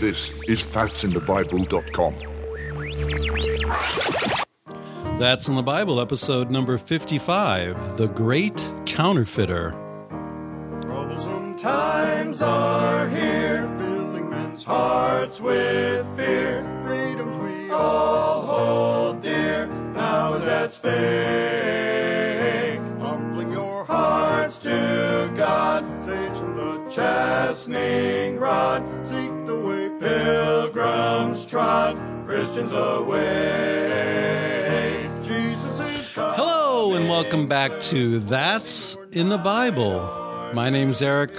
This is factsinthebible.com. Facts in the Bible, episode number 55 The Great Counterfeiter. Troublesome times are here, filling men's hearts with fear. Freedoms we all hold dear, now is at stake. Humbling your hearts to God, saves from the chastening rod. Seek the way pilgrims trod, Christians away. Hello, and welcome back to Facts in the Bible. My name's Eric.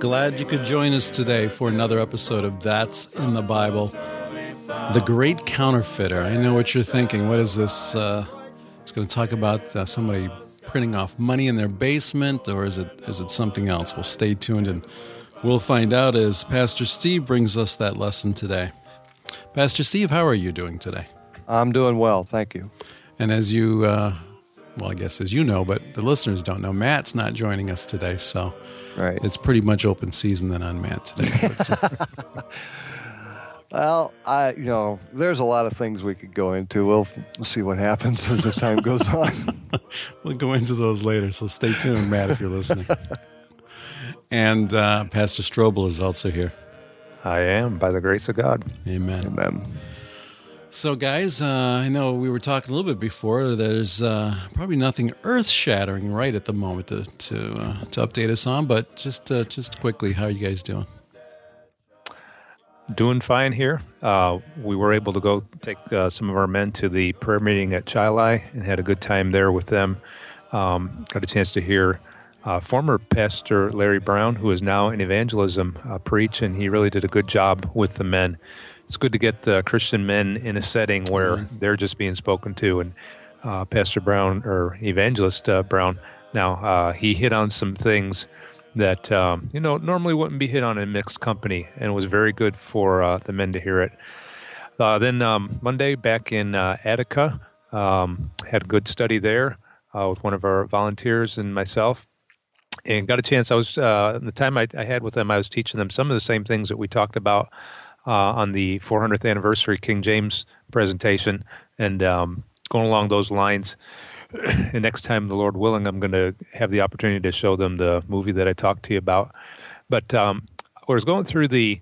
Glad you could join us today for another episode of Facts in the Bible. The Great Counterfeiter. I know what you're thinking. What is this? Uh, it's going to talk about uh, somebody printing off money in their basement, or is it is it something else? Well, stay tuned and we'll find out as Pastor Steve brings us that lesson today. Pastor Steve, how are you doing today? I'm doing well, thank you. And as you, uh, well, I guess as you know, but the listeners don't know, Matt's not joining us today, so Right. it's pretty much open season then on Matt today. Well, I you know, there's a lot of things we could go into. We'll, we'll see what happens as the time goes on. we'll go into those later, so stay tuned, Matt, if you're listening. and uh, Pastor Strobel is also here. I am, by the grace of God. Amen. Amen. So, guys, uh, I know we were talking a little bit before. There's uh, probably nothing earth-shattering right at the moment to to, uh, to update us on, but just uh, just quickly, how are you guys doing? Doing fine here. Uh, we were able to go take uh, some of our men to the prayer meeting at Chilai and had a good time there with them. Um, got a chance to hear uh, former pastor Larry Brown, who is now in evangelism, uh, preach, and he really did a good job with the men. It's good to get uh, Christian men in a setting where they're just being spoken to. And uh, Pastor Brown, or Evangelist uh, Brown, now uh, he hit on some things that um, you know normally wouldn't be hit on in mixed company, and it was very good for uh, the men to hear it. Uh, then um, Monday back in uh, Attica, um, had a good study there uh, with one of our volunteers and myself, and got a chance. I was uh, the time I, I had with them, I was teaching them some of the same things that we talked about uh, on the 400th anniversary King James presentation, and um, going along those lines. and next time, the Lord willing, I'm going to have the opportunity to show them the movie that I talked to you about. But um, I was going through the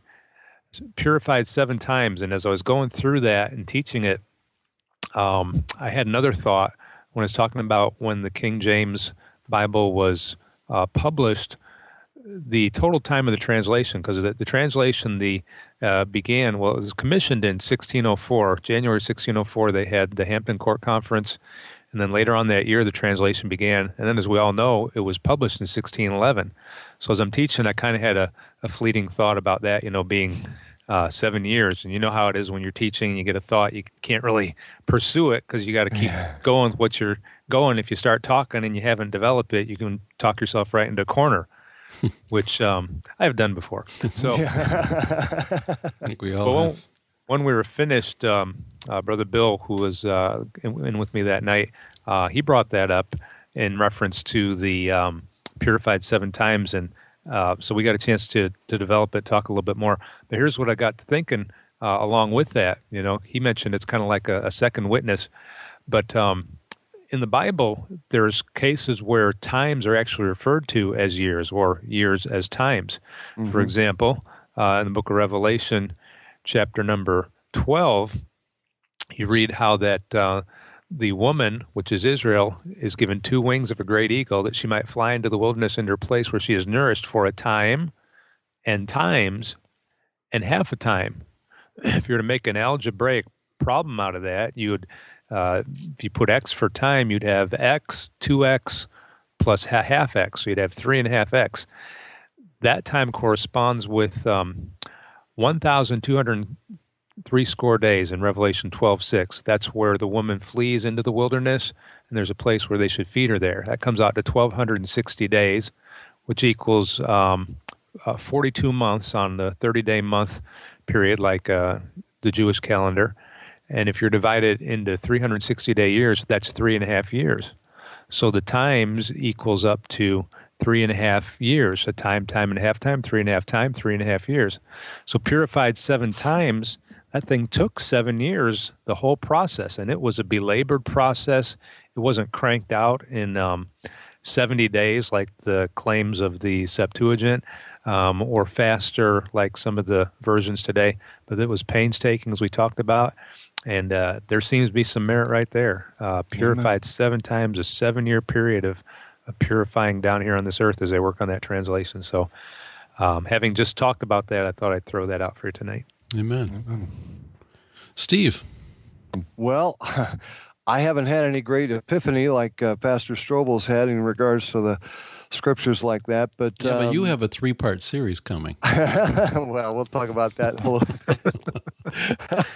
purified seven times, and as I was going through that and teaching it, um, I had another thought when I was talking about when the King James Bible was uh, published, the total time of the translation, because the, the translation the uh, began well, it was commissioned in 1604, January 1604. They had the Hampton Court Conference, and then later on that year, the translation began. And then, as we all know, it was published in 1611. So as I'm teaching, I kind of had a, a fleeting thought about that, you know, being uh, seven years. And you know how it is when you're teaching, you get a thought, you can't really pursue it because you got to keep going with what you're going. If you start talking and you haven't developed it, you can talk yourself right into a corner, which um, I've done before. So. I think we all when, have. when we were finished, um, uh, Brother Bill, who was uh, in, in with me that night, uh, he brought that up in reference to the um, purified seven times, and uh, so we got a chance to to develop it, talk a little bit more. But here's what I got to thinking uh, along with that. You know, he mentioned it's kind of like a, a second witness, but um, in the Bible, there's cases where times are actually referred to as years or years as times. For example, uh, in the book of Revelation, chapter number 12, you read how that uh, the woman, which is Israel, is given two wings of a great eagle that she might fly into the wilderness into her place where she is nourished for a time and times and half a time. If you were to make an algebraic problem out of that, you would, uh, if you put x for time, you'd have x, 2x plus ha- half x. So you'd have three and a half x. That time corresponds with um, 1,203 score days in Revelation 12:6. That's where the woman flees into the wilderness, and there's a place where they should feed her there. That comes out to 1,260 days, which equals um, uh, 42 months on the 30-day month period, like uh, the Jewish calendar. And if you're divided into 360-day years, that's three and a half years. So the times equals up to three and a half years. A time, time and a half time, three and a half time, three and a half years. So purified seven times, that thing took seven years, the whole process. And it was a belabored process. It wasn't cranked out in um, 70 days like the claims of the Septuagint. Um, or faster, like some of the versions today. But it was painstaking, as we talked about, and uh, there seems to be some merit right there. Uh, purified Amen. seven times, a seven-year period of purifying down here on this earth as they work on that translation. So, um, having just talked about that, I thought I'd throw that out for you tonight. Amen. Amen. Steve. Well, I haven't had any great epiphany like uh, Pastor Strobel's had in regards to the scriptures like that. But yeah, um, but you um, have a three-part series coming. well, we'll talk about that in a little.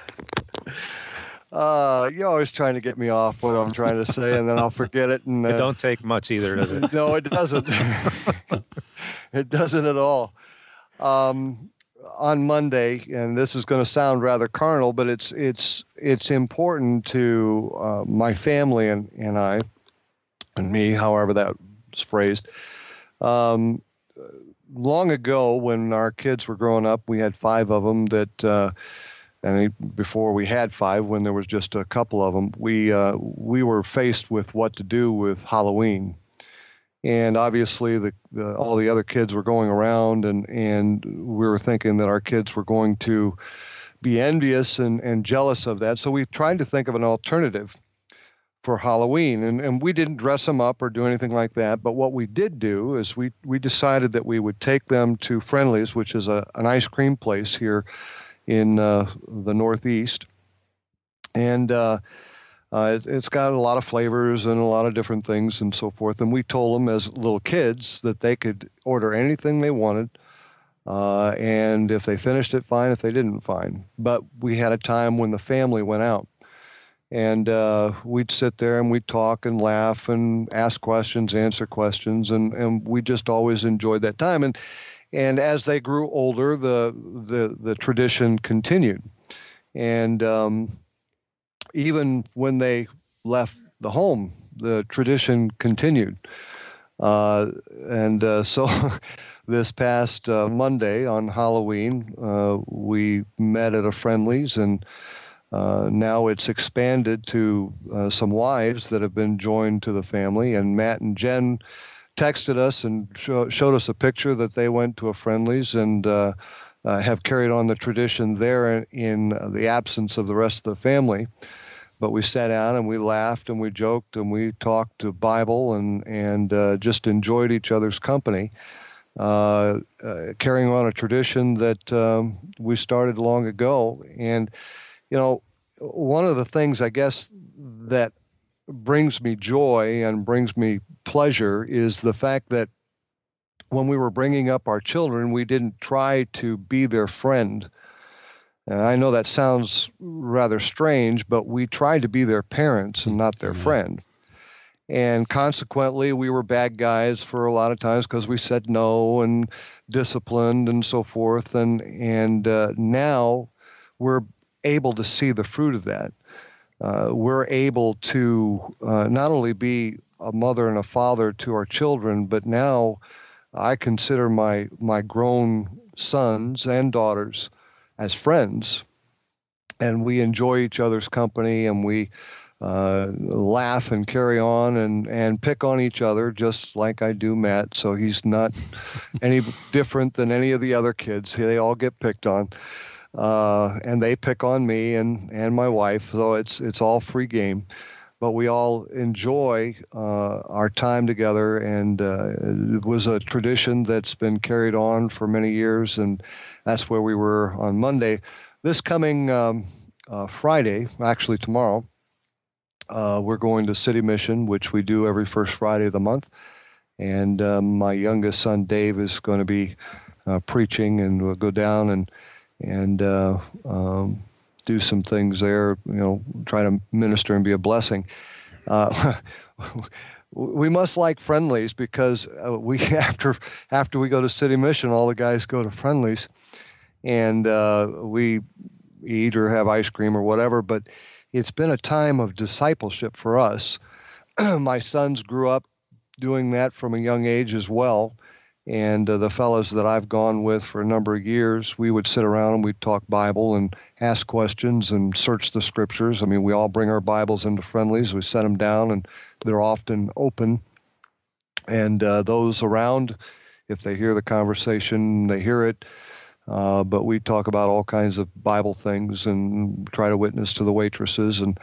Uh, you're always trying to get me off what I'm trying to say, and then I'll forget it. And uh, it don't take much either, does it? no, it doesn't. it doesn't at all. Um, on Monday, and this is going to sound rather carnal, but it's it's it's important to uh, my family and and I, and me, however that was phrased. Um, long ago, when our kids were growing up, we had five of them that uh, and before we had five, when there was just a couple of them, we uh, we were faced with what to do with Halloween, and obviously the, the, all the other kids were going around, and and we were thinking that our kids were going to be envious and, and jealous of that. So we tried to think of an alternative for Halloween, and and we didn't dress them up or do anything like that. But what we did do is we we decided that we would take them to Friendly's, which is a an ice cream place here in uh, the Northeast, and uh, uh, it, has got a lot of flavors and a lot of different things and so forth. And we told them as little kids that they could order anything they wanted. Uh, and if they finished it, fine. If they didn't, fine. But we had a time when the family went out. And uh, we'd sit there and we'd talk and laugh and ask questions, answer questions. And, and we just always enjoyed that time. And and as they grew older, the the, the tradition continued. And um, even when they left the home, the tradition continued. Uh, and uh, so this past uh, Monday on Halloween, uh, we met at a friendlies and uh, now it's expanded to uh, some wives that have been joined to the family. And Matt and Jen texted us and show, showed us a picture that they went to a friendlies and uh, uh, have carried on the tradition there in, in, the absence of the rest of the family. But we sat down and we laughed and we joked and we talked to Bible and and uh, just enjoyed each other's company, uh, uh, carrying on a tradition that um, we started long ago. And you know, one of the things I guess that brings me joy and brings me pleasure is the fact that when we were bringing up our children, we didn't try to be their friend. And I know that sounds rather strange, but we tried to be their parents and not their mm-hmm. friend. And consequently, we were bad guys for a lot of times because we said no and disciplined and so forth. And and uh, now we're able to see the fruit of that uh, we're able to uh, not only be a mother and a father to our children, but now I consider my my grown sons and daughters as friends, and we enjoy each other's company, and we uh, laugh and carry on and and pick on each other just like I do Matt. So he's not any different than any of the other kids. They all get picked on uh, and they pick on me and, and my wife. So it's it's all free game, but we all enjoy uh, our time together, and uh, it was a tradition that's been carried on for many years, and that's where we were on Monday. This coming um, uh, Friday, actually tomorrow. Uh, we're going to City Mission, which we do every first Friday of the month. And my youngest son, Dave, is going to be uh, preaching, and we'll go down and and uh, um, do some things there. You know, try to minister and be a blessing. Uh, we must like friendlies because uh, we after after we go to City Mission, all the guys go to friendlies, and uh, we eat or have ice cream or whatever. But it's been a time of discipleship for us. My sons grew up doing that from a young age as well. And uh, the fellows that I've gone with for a number of years, we would sit around and we'd talk Bible and ask questions and search the scriptures. I mean, we all bring our Bibles into friendlies, we set them down, and they're often open. And uh, those around, if they hear the conversation, they hear it. Uh, but we talk about all kinds of Bible things and try to witness to the waitresses and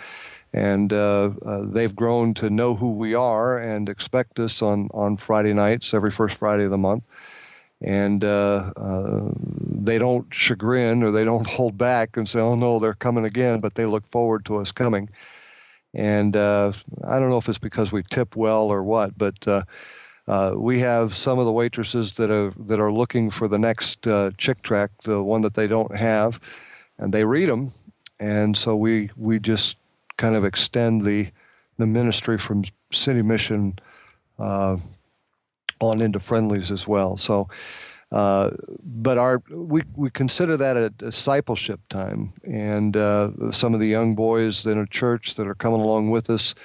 and uh, uh, they've grown to know who we are and expect us on on Friday nights every first Friday of the month. And uh, uh, they don't chagrin or they don't hold back and say, "Oh no, they're coming again," but they look forward to us coming. And uh, I don't know if it's because we tip well or what, but uh, we have some of the waitresses that are that are looking for the next Chick tract, the one that they don't have, and they read them, and so we we just kind of extend the the ministry from City Mission uh, on into friendlies as well. So. Uh, but our we, we consider that a discipleship time, and uh, some of the young boys in a church that are coming along with us,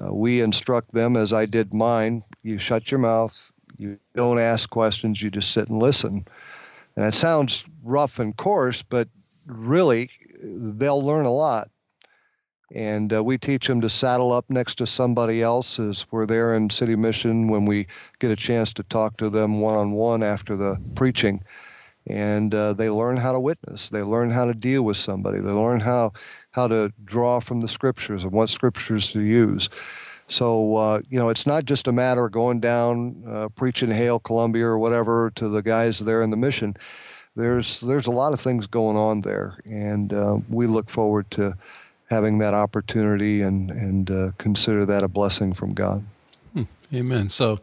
uh, we instruct them, as I did mine, you shut your mouth, you don't ask questions, you just sit and listen. And it sounds rough and coarse, but really, they'll learn a lot. And uh, we teach them to saddle up next to somebody else as we're there in City Mission when we get a chance to talk to them one on one after the preaching. And uh, they learn how to witness. They learn how to deal with somebody. They learn how how to draw from the scriptures and what scriptures to use. So uh, you know, it's not just a matter of going down uh, preaching "Hail Columbia" or whatever to the guys there in the mission. There's there's a lot of things going on there, and uh, we look forward to having that opportunity and and uh, consider that a blessing from God. Hmm. Amen. So.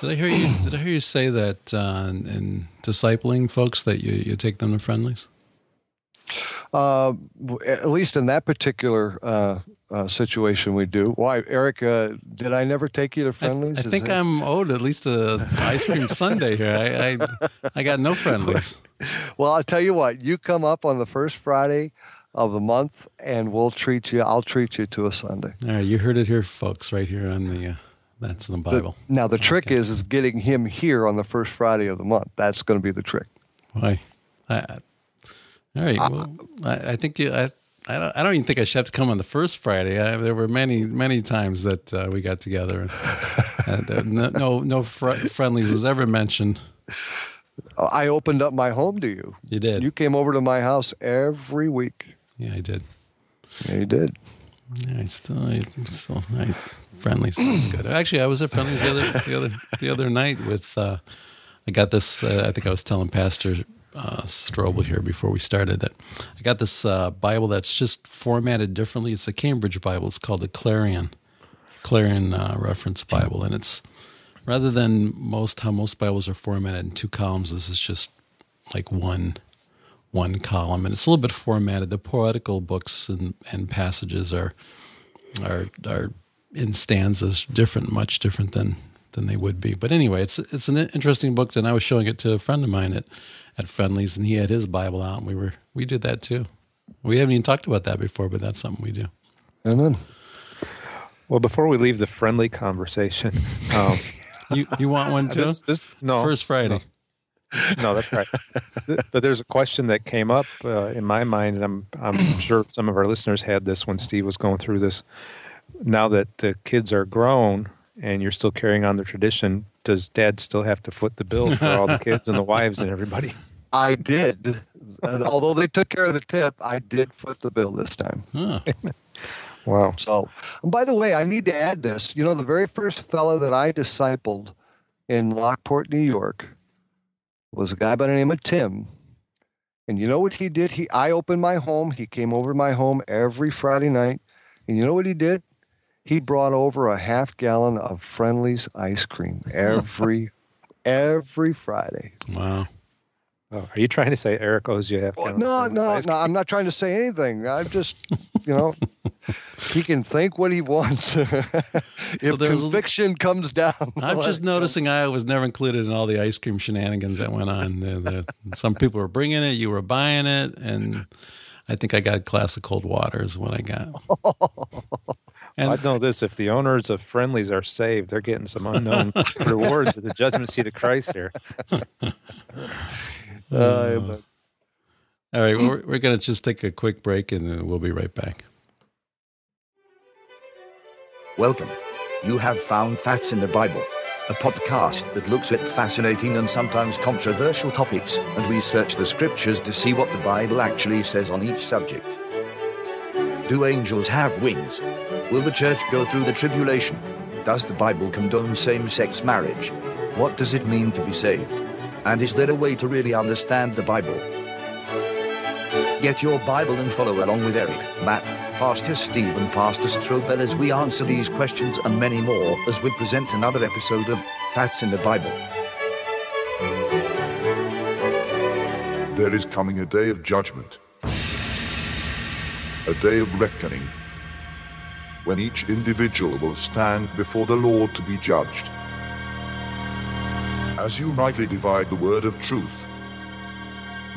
Did I hear you? Did I hear you say that uh, in, in discipling folks that you, you take them to friendlies? Uh, at least in that particular uh, uh, situation, we do. Why, Eric? Uh, did I never take you to friendlies? I, I think I'm owed at least a ice cream sundae here. I, I, I got no friendlies. well, I'll tell you what. You come up on the first Friday of the month, and we'll treat you. I'll treat you to a sundae. All right, you heard it here, folks. Right here on the. Uh, Facts in the Bible. The, now the trick is is getting him here on the first Friday of the month. That's going to be the trick. Why? I, all right. Well, I, I think you, I, I don't, I don't even think I should have to come on the first Friday. I, there were many, many times that uh, we got together. And, uh, no, no, no fr- friendlies was ever mentioned. I opened up my home to you. You did. You came over to my house every week. Yeah, I did. Yeah, you did. Yeah, I still, I still, I, friendly sounds good. Actually, I was at friendlies the other, the other, the other night with. Uh, I got this. Uh, I think I was telling Pastor uh, Strobel here before we started that I got this uh, Bible that's just formatted differently. It's a Cambridge Bible. It's called the Clarion Clarion uh, Reference Bible, and it's rather than most how most Bibles are formatted in two columns. This is just like one one column, and it's a little bit formatted. The poetical books and, and passages are are are in stanzas different, much different than than they would be. But anyway, it's it's an interesting book, and I was showing it to a friend of mine at at Friendlies, and he had his Bible out, and we were we did that too. We haven't even talked about that before, but that's something we do. Amen. Well, before we leave the friendly conversation, um, you you want one too? This, this, no, first Friday. No. No, that's right. but there's a question that came up uh, in my mind, and I'm I'm sure some of our listeners had this when Steve was going through this. Now that the kids are grown and you're still carrying on the tradition, does Dad still have to foot the bill for all the kids and the wives and everybody? I did. Uh, although they took care of the tip, I did foot the bill this time. Huh. wow. So, and by the way, I need to add this. You know, the very first fellow that I discipled in Lockport, New York, was a guy by the name of Tim. And you know what he did? He I opened my home. He came over to my home every Friday night. And you know what he did? he brought over a half gallon of Friendly's ice cream every every Friday. Wow. Oh, are you trying to say Eric owes you half gallon? No, no, no. I'm not trying to say anything. I'm just, you know, he can think what he wants. if so conviction comes down, I'm just noticing I was never included in all the ice cream shenanigans that went on. The, the, some people were bringing it, you were buying it, and I think I got a glass of cold water is what I got. And I know this: if the owners of Friendlies are saved, they're getting some unknown rewards at the judgment seat of Christ here. Uh, but- all right, well, we're, we're going to just take a quick break and we'll be right back. Welcome. You have found Facts in the Bible, a podcast that looks at fascinating and sometimes controversial topics, and we search the scriptures to see what the Bible actually says on each subject. Do angels have wings? Will the church go through the tribulation? Does the Bible condone same sex marriage? What does it mean to be saved? And is there a way to really understand the Bible? Get your Bible and follow along with Eric, Matt, Pastor Steve, and Pastor Strobel as we answer these questions and many more as we present another episode of Facts in the Bible. There is coming a day of judgment, a day of reckoning, when each individual will stand before the Lord to be judged. As you rightly divide the word of truth,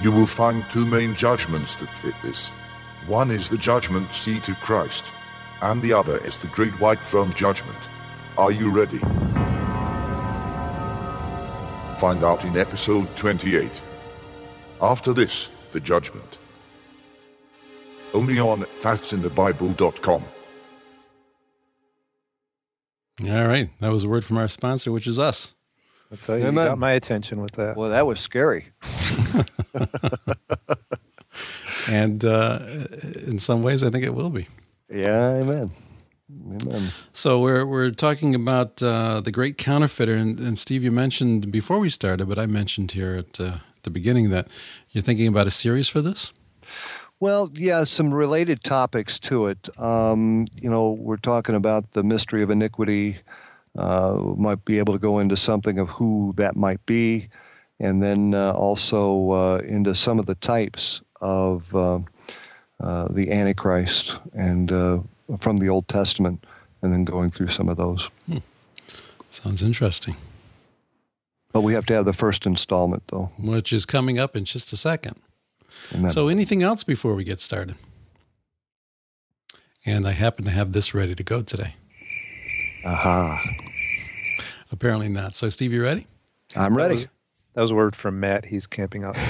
you will find two main judgments that fit this. One is the judgment seat of Christ, and the other is the great white throne judgment. Are you ready? Find out in episode 28. After this, the judgment. Only on factsinthebible.com. All right, that was a word from our sponsor, which is us. I'll tell you, you got my attention with that. well, that was scary. And uh, in some ways, I think it will be. Yeah, amen. Amen. So we're we're talking about uh, the great counterfeiter, and, and Steve, you mentioned before we started, but I mentioned here at uh, the beginning that you're thinking about a series for this. Well, yeah, some related topics to it. Um, you know, we're talking about the mystery of iniquity. Uh, might be able to go into something of who that might be, and then uh, also uh, into some of the types of uh, uh, the Antichrist and uh, from the Old Testament, and then going through some of those. Sounds interesting. But we have to have the first installment, though. Which is coming up in just a second. So, anything else before we get started? And I happen to have this ready to go today. Aha, Apparently not. So, Steve, you ready? I'm ready. That was a word from Matt. He's camping out.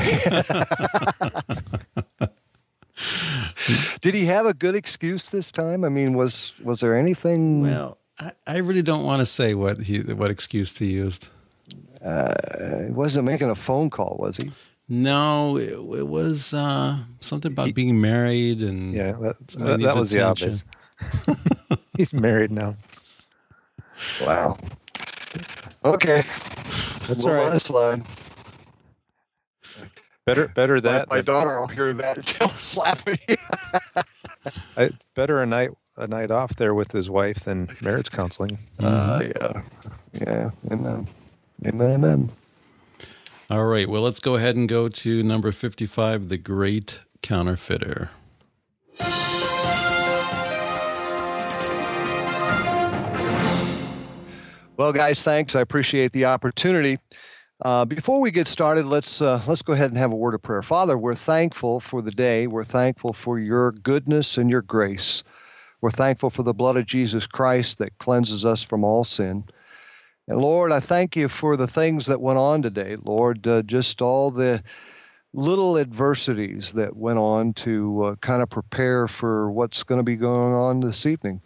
Did he have a good excuse this time? I mean, was was there anything? Well, I, I really don't want to say what he what excuse he used. Uh, he wasn't making a phone call, was he? No, it, it was uh, something about He- being married and yeah, that, that, that was the attention. obvious. He's married now. Wow. Okay. That's we'll all right. slide. Better, better that. my than- daughter will hear that and she'll slap me. I- better a night a night off there with his wife than marriage counseling. uh, yeah. Yeah. Amen. Amen. Amen. All right. Well, let's go ahead and go to number 55, The Great Counterfeiter. Well, guys, thanks. I appreciate the opportunity. Uh, before we get started, let's uh, let's go ahead and have a word of prayer. Father, we're thankful for the day. We're thankful for your goodness and your grace. We're thankful for the blood of Jesus Christ that cleanses us from all sin. And Lord, I thank you for the things that went on today. Lord, uh, just all the little adversities that went on to uh, kind of prepare for what's going to be going on this evening.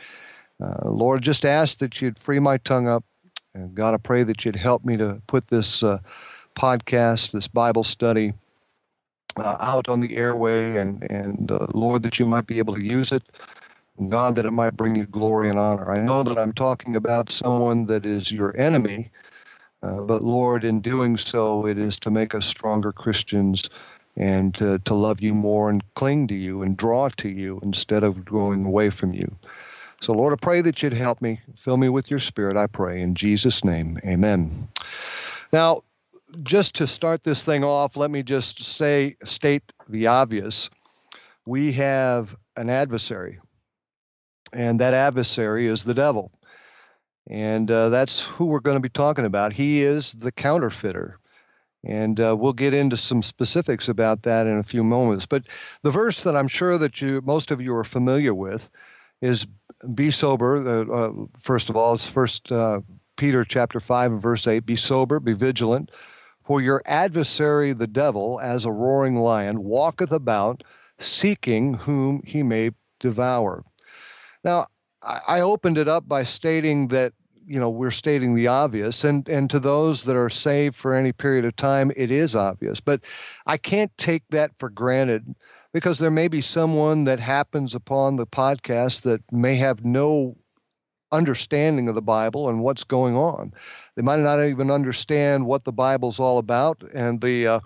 Uh, Lord, just ask that you'd free my tongue up. And God, I pray that you'd help me to put this uh, podcast, this Bible study, uh, out on the airway, and and uh, Lord, that you might be able to use it. God, that it might bring you glory and honor. I know that I'm talking about someone that is your enemy, uh, but Lord, in doing so, it is to make us stronger Christians and to, to love you more and cling to you and draw to you instead of going away from you. So, Lord, I pray that you'd help me. Fill me with your spirit, I pray. In Jesus' name, amen. Now, just to start this thing off, let me just say, state the obvious. We have an adversary, and that adversary is the devil. And uh, that's who we're going to be talking about. He is the counterfeiter. And uh, we'll get into some specifics about that in a few moments. But the verse that I'm sure that you, most of you are familiar with, is be sober. Uh, uh, first of all, it's First uh, Peter chapter five and verse eight. Be sober, be vigilant, for your adversary the devil, as a roaring lion, walketh about, seeking whom he may devour. Now, I, I opened it up by stating that you know we're stating the obvious and and to those that are saved for any period of time it is obvious but i can't take that for granted because there may be someone that happens upon the podcast that may have no understanding of the bible and what's going on. They might not even understand what the bible's all about and the uh,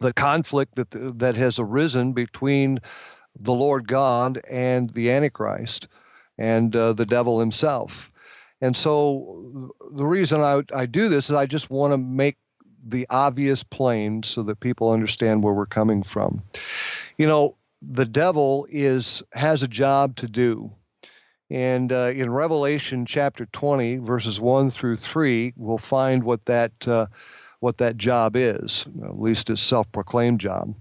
the conflict that that has arisen between the lord god and the antichrist and uh, the devil himself. And so the reason I, I do this is I just want to make the obvious plain so that people understand where we're coming from. You know, the devil is has a job to do. And uh, in Revelation chapter 20, verses 1 through 3, we'll find what that, uh, what that job is, at least his self proclaimed job.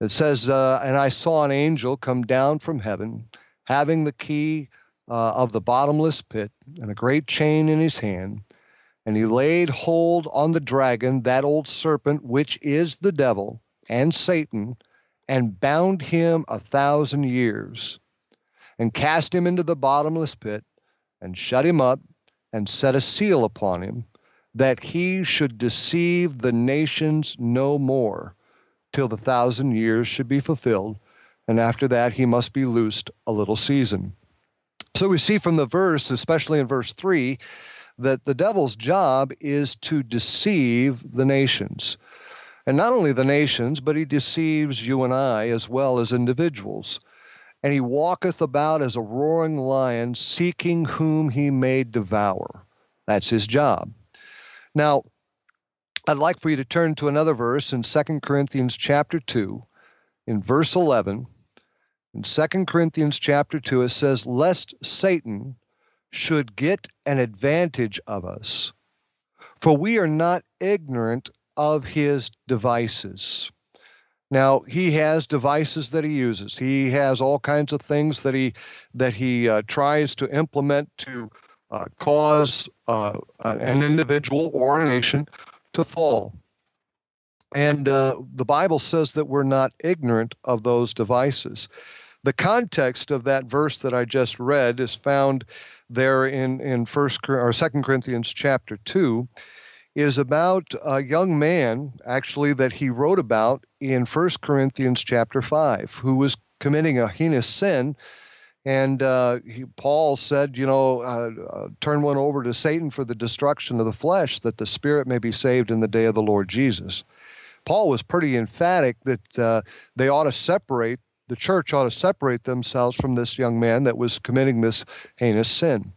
It says, uh, And I saw an angel come down from heaven, having the key uh, of the bottomless pit and a great chain in his hand. And he laid hold on the dragon, that old serpent, which is the devil and Satan, and bound him a thousand years, and cast him into the bottomless pit, and shut him up, and set a seal upon him, that he should deceive the nations no more, till the thousand years should be fulfilled, and after that he must be loosed a little season. So we see from the verse, especially in verse 3, that the devil's job is to deceive the nations. And not only the nations, but he deceives you and I as well as individuals. And he walketh about as a roaring lion, seeking whom he may devour. That's his job. Now, I'd like for you to turn to another verse in 2 Corinthians chapter 2, in verse 11. In 2 Corinthians chapter 2, it says, Lest Satan should get an advantage of us, for we are not ignorant of his devices. Now he has devices that he uses. He has all kinds of things that he that he uh, tries to implement to uh, cause uh, an individual or a nation to fall. And uh, the Bible says that we're not ignorant of those devices. The context of that verse that I just read is found there in in First or Second Corinthians chapter two, is about a young man actually that he wrote about in First Corinthians chapter five, who was committing a heinous sin. And uh, he, Paul said, you know, uh, uh, turn one over to Satan for the destruction of the flesh, that the spirit may be saved in the day of the Lord Jesus. Paul was pretty emphatic that uh, they ought to separate the church ought to separate themselves from this young man that was committing this heinous sin.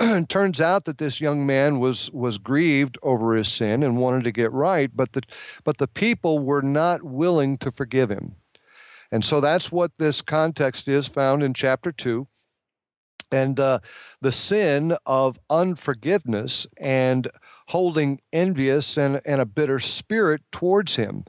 it turns out that this young man was was grieved over his sin and wanted to get right, but the but the people were not willing to forgive him. And so that's what this context is found in chapter 2. And uh, the sin of unforgiveness and holding envious and, and a bitter spirit towards him.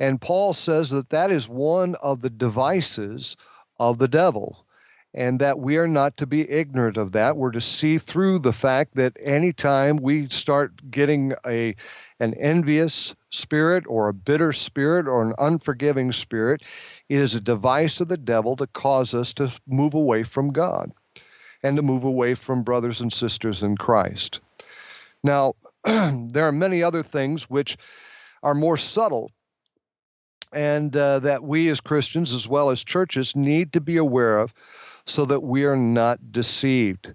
And Paul says that that is one of the devices of the devil, and that we are not to be ignorant of that. We're to see through the fact that anytime we start getting a an envious spirit or a bitter spirit or an unforgiving spirit, it is a device of the devil to cause us to move away from God and to move away from brothers and sisters in Christ. Now, there are many other things which are more subtle and uh, that we as Christians, as well as churches, need to be aware of so that we are not deceived.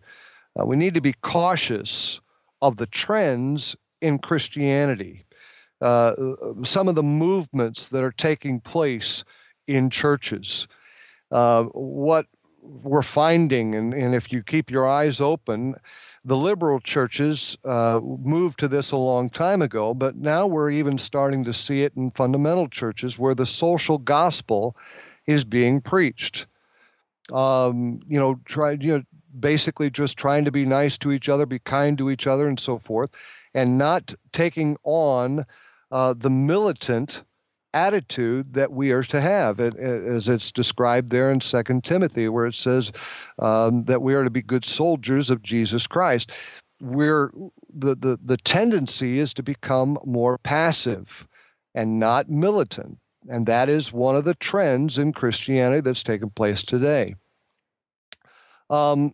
Uh, we need to be cautious of the trends in Christianity, uh, some of the movements that are taking place in churches. Uh, what we're finding, and, and if you keep your eyes open, the liberal churches uh, moved to this a long time ago, but now we're even starting to see it in fundamental churches where the social gospel is being preached. Um, you know, try you know basically just trying to be nice to each other, be kind to each other, and so forth, and not taking on uh, the militant attitude that we are to have, as it's described there in Second Timothy, where it says um, that we are to be good soldiers of Jesus Christ. We're the, the the tendency is to become more passive and not militant, and that is one of the trends in Christianity that's taken place today. Um,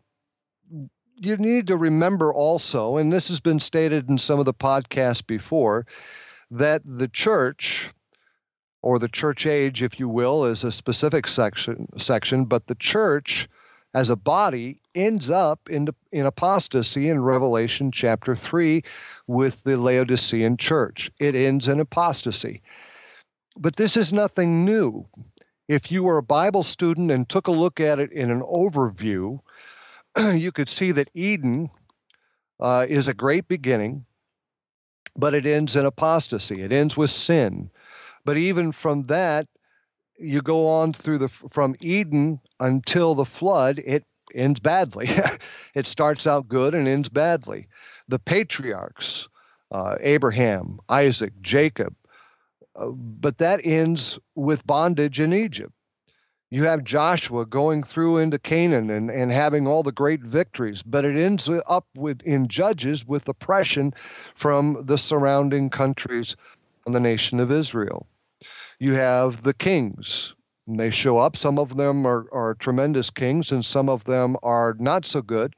you need to remember also, and this has been stated in some of the podcasts before, that the church or the church age, if you will, is a specific section section, but the church as a body ends up in, in apostasy in Revelation chapter 3 with the Laodicean church. It ends in apostasy. But this is nothing new. If you were a Bible student and took a look at it in an overview, you could see that Eden uh, is a great beginning, but it ends in apostasy. It ends with sin. But even from that, you go on through the from Eden until the flood, it ends badly. it starts out good and ends badly. The patriarchs, uh, Abraham, Isaac, Jacob, uh, but that ends with bondage in Egypt. You have Joshua going through into Canaan and, and having all the great victories, but it ends up with in Judges with oppression from the surrounding countries on the nation of Israel. You have the kings. And They show up. Some of them are, are tremendous kings, and some of them are not so good.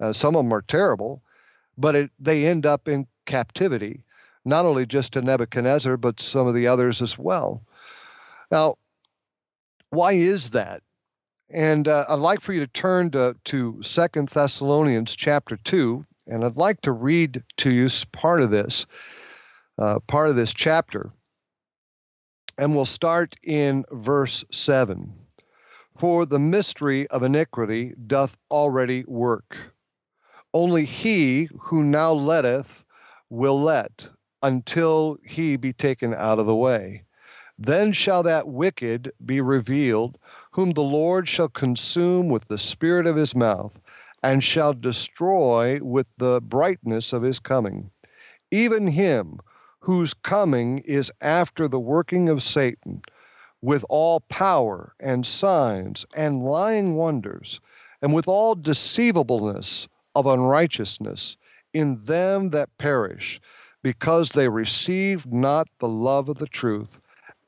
Uh, some of them are terrible, but it, they end up in captivity, not only just to Nebuchadnezzar, but some of the others as well. Now, why is that? And uh, I'd like for you to turn to, to 2 Thessalonians chapter 2, and I'd like to read to you part of this, uh, part of this chapter. And we'll start in verse 7. For the mystery of iniquity doth already work. Only he who now letteth will let until he be taken out of the way. Then shall that wicked be revealed, whom the Lord shall consume with the spirit of his mouth, and shall destroy with the brightness of his coming. Even him whose coming is after the working of Satan, with all power and signs and lying wonders, and with all deceivableness of unrighteousness in them that perish, because they received not the love of the truth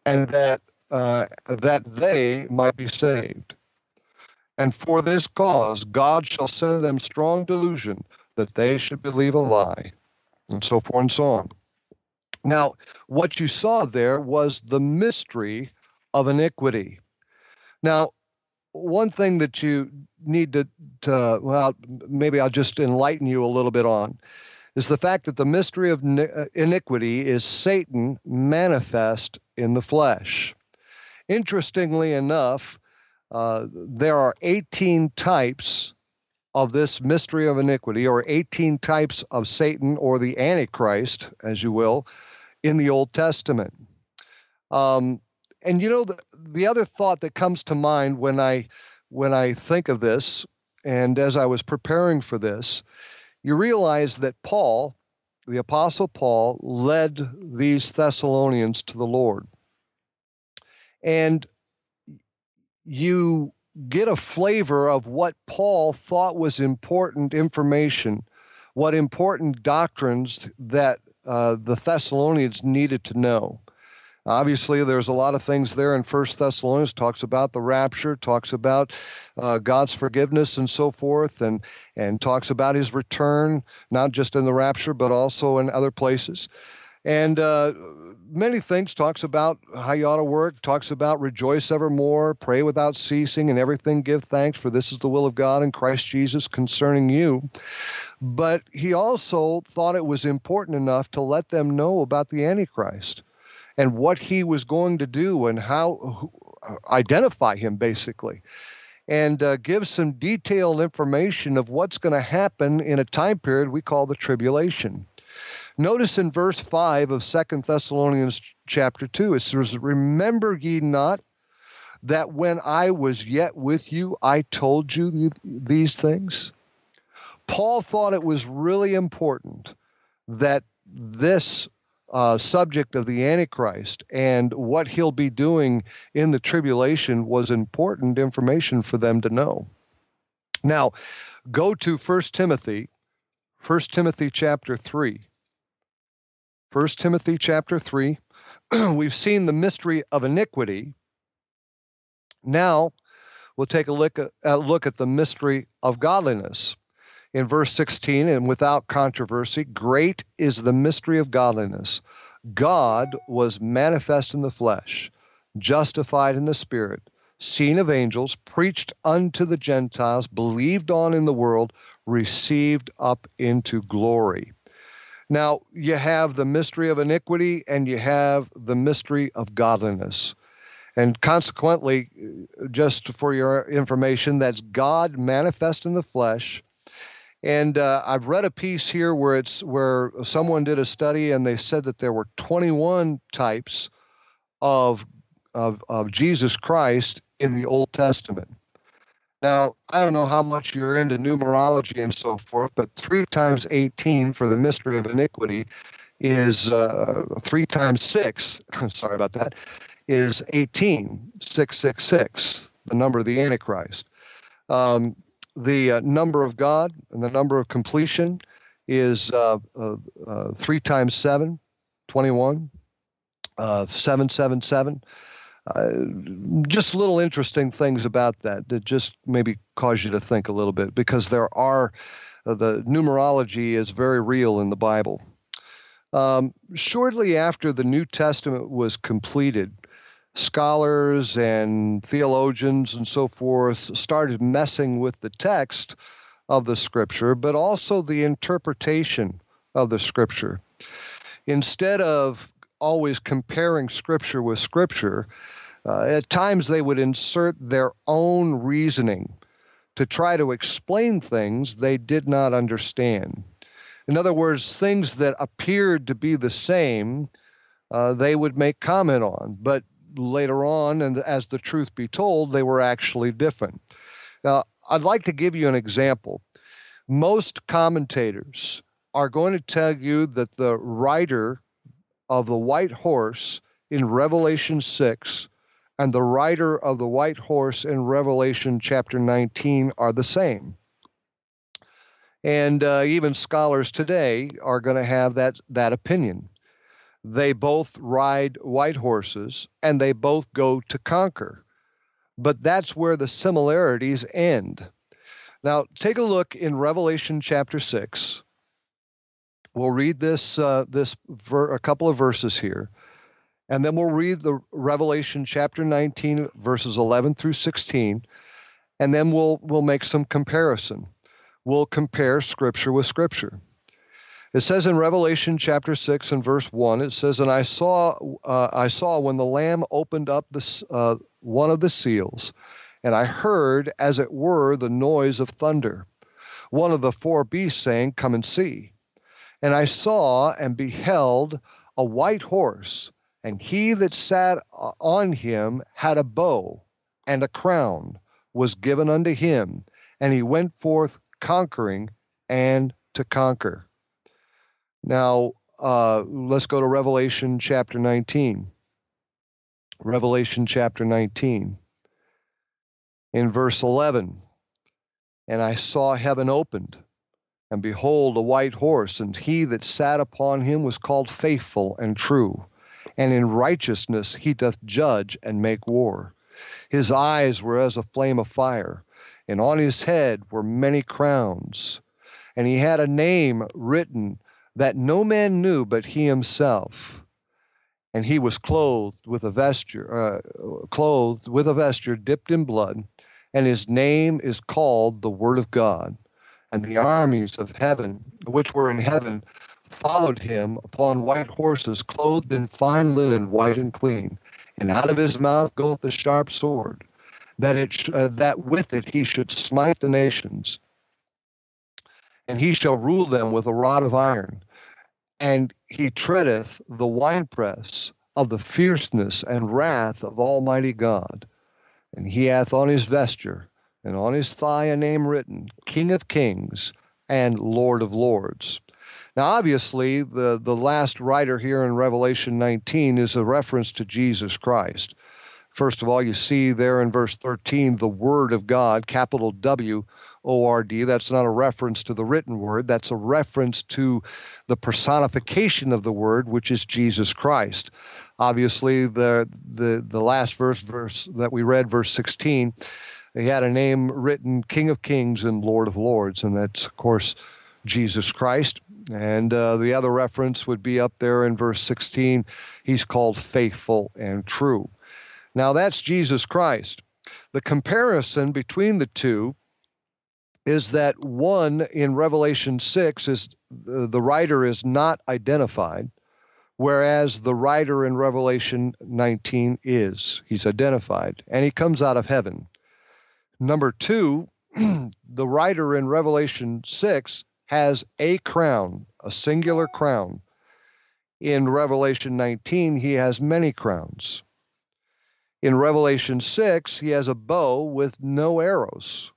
and that uh, that they might be saved. And for this cause God shall send them strong delusion that they should believe a lie, and so forth and so on. Now, what you saw there was the mystery of iniquity. Now, one thing that you need to, to well, maybe I'll just enlighten you a little bit on is the fact that the mystery of uh, iniquity is Satan manifest in the flesh. Interestingly enough, uh, there are 18 types of this mystery of iniquity, or 18 types of Satan, or the Antichrist, as you will, in the Old Testament. Um, and you know, the, the other thought that comes to mind when I when I think of this, and as I was preparing for this, you realize that Paul, the Apostle Paul, led these Thessalonians to the Lord. And you get a flavor of what Paul thought was important information, what important doctrines that uh, the Thessalonians needed to know. Obviously, there's a lot of things there in First Thessalonians. Talks about the rapture, talks about uh, God's forgiveness, and so forth, and and talks about His return, not just in the rapture, but also in other places, and uh, many things. Talks about how you ought to work. Talks about rejoice evermore, pray without ceasing, and everything give thanks, for this is the will of God in Christ Jesus concerning you. But he also thought it was important enough to let them know about the Antichrist and what he was going to do and how identify him basically and uh, give some detailed information of what's going to happen in a time period we call the tribulation notice in verse 5 of Second thessalonians chapter 2 it says remember ye not that when i was yet with you i told you these things paul thought it was really important that this uh, subject of the Antichrist and what he'll be doing in the tribulation was important information for them to know. Now, go to 1 Timothy, 1 Timothy chapter 3. 1 Timothy chapter 3. We've seen the mystery of iniquity. Now, we'll take a look at, a look at the mystery of godliness in verse 16, and without controversy, great is the mystery of godliness. God was manifest in the flesh, justified in the spirit, seen of angels, preached unto the Gentiles, believed on in the world, received up into glory. Now, you have the mystery of iniquity and you have the mystery of godliness. And consequently, just for your information, that's God manifest in the flesh, and uh, I've read a piece here where it's where someone did a study and they said that there were 21 types of of, of Jesus Christ in the Old Testament. Now, I don't know how much you're into numerology and so forth, but three times 18 for the mystery of iniquity is uh, three times six. sorry about that. Is 18, 666, the number of the Antichrist. Um, the uh, number of God and the number of completion is uh, uh, uh 3 times 7, 21, uh, 777. Uh, just little interesting things about that that just maybe cause you to think a little bit because there are, the numerology is very real in the Bible. Um, shortly after the New Testament was completed, scholars and theologians and so forth started messing with the text of the scripture, but also the interpretation of the scripture. Instead of always comparing scripture with scripture, uh, at times they would insert their own reasoning to try to explain things they did not understand. In other words, things that appeared to be the same, uh, they would make comment on, but later on, and as the truth be told, they were actually different. Now, I'd like to give you an example. Most commentators are going to tell you that the rider of the white horse in Revelation 6 and the rider of the white horse in Revelation chapter 19 are the same. And uh, even scholars today are going to have that, that opinion. They both ride white horses and they both go to conquer. But that's where the similarities end. Now, take a look in Revelation chapter 6. We'll read this, uh, this ver- a couple of verses here, and then we'll read the Revelation chapter 19, verses 11 through 16, and then we'll, we'll make some comparison. We'll compare Scripture with Scripture. It says in Revelation chapter 6 and verse 1, it says, And I saw, uh, I saw when the Lamb opened up this, uh, one of the seals, and I heard, as it were, the noise of thunder. One of the four beasts saying, Come and see. And I saw and beheld a white horse, and he that sat on him had a bow, and a crown was given unto him, and he went forth conquering and to conquer. Now, uh, let's go to Revelation chapter 19. Revelation chapter 19. In verse 11, and I saw heaven opened, and behold, a white horse, and he that sat upon him was called faithful and true, and in righteousness he doth judge and make war. His eyes were as a flame of fire, and on his head were many crowns, and he had a name written that no man knew but he himself. And he was clothed with a vesture, uh, clothed with a vesture dipped in blood, and his name is called the Word of God. And the armies of heaven, which were in heaven, followed him upon white horses, clothed in fine linen, white and clean. And out of his mouth goeth a sharp sword, that it uh, that with it he should smite the nations. And he shall rule them with a rod of iron and he treadeth the winepress of the fierceness and wrath of Almighty God. And he hath on his vesture and on his thigh a name written, King of Kings and Lord of Lords. Now, obviously, the, the last rider here in Revelation 19 is a reference to Jesus Christ. First of all, you see there in verse 13 the Word of God, capital W O R D. That's not a reference to the written word, that's a reference to the personification of the Word, which is Jesus Christ. Obviously, the, the, the last verse, verse that we read, verse 16, he had a name written King of Kings and Lord of Lords, and that's, of course, Jesus Christ. And uh, the other reference would be up there in verse 16. He's called faithful and true. Now, that's Jesus Christ. The comparison between the two is that one in Revelation 6 is the, rider is not identified, whereas the rider in Revelation 19 is. He's identified, and he comes out of heaven. Number two, the rider in Revelation 6 has a crown, a singular crown. In Revelation 19, he has many crowns. In Revelation 6, he has a bow with no arrows.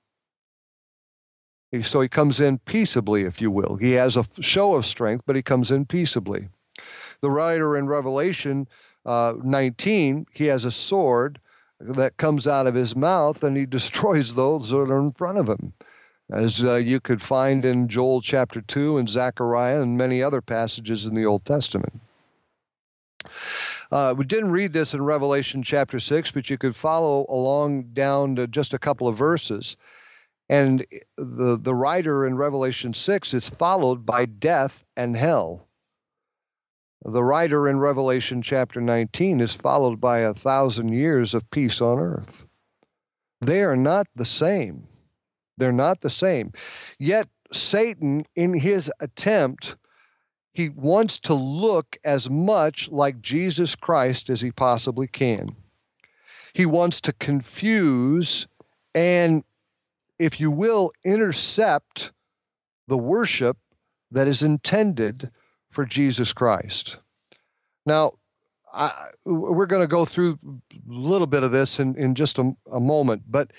So he comes in peaceably, if you will. He has a show of strength, but he comes in peaceably. The rider in Revelation uh, 19, he has a sword that comes out of his mouth and he destroys those that are in front of him as uh, you could find in Joel chapter 2 and Zechariah and many other passages in the Old Testament. Uh, we didn't read this in Revelation chapter 6, but you could follow along down to just a couple of verses. And the, the rider in Revelation 6 is followed by death and hell. The rider in Revelation chapter 19 is followed by a thousand years of peace on earth. They are not the same. They're not the same. Yet, Satan, in his attempt, he wants to look as much like Jesus Christ as he possibly can. He wants to confuse and, if you will, intercept the worship that is intended for Jesus Christ. Now, I, we're going to go through a little bit of this in, in just a, a moment, but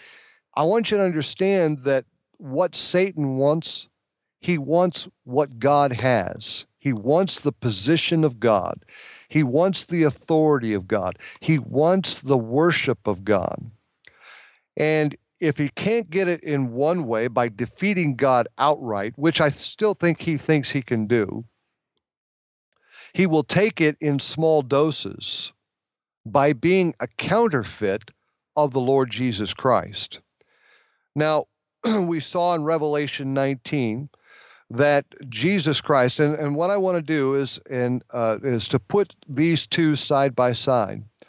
I want you to understand that what Satan wants, he wants what God has. He wants the position of God. He wants the authority of God. He wants the worship of God. And if he can't get it in one way by defeating God outright, which I still think he thinks he can do, he will take it in small doses by being a counterfeit of the Lord Jesus Christ. Now, we saw in Revelation 19 that Jesus Christ, and, and what I want to do is and uh, is to put these two side by side. I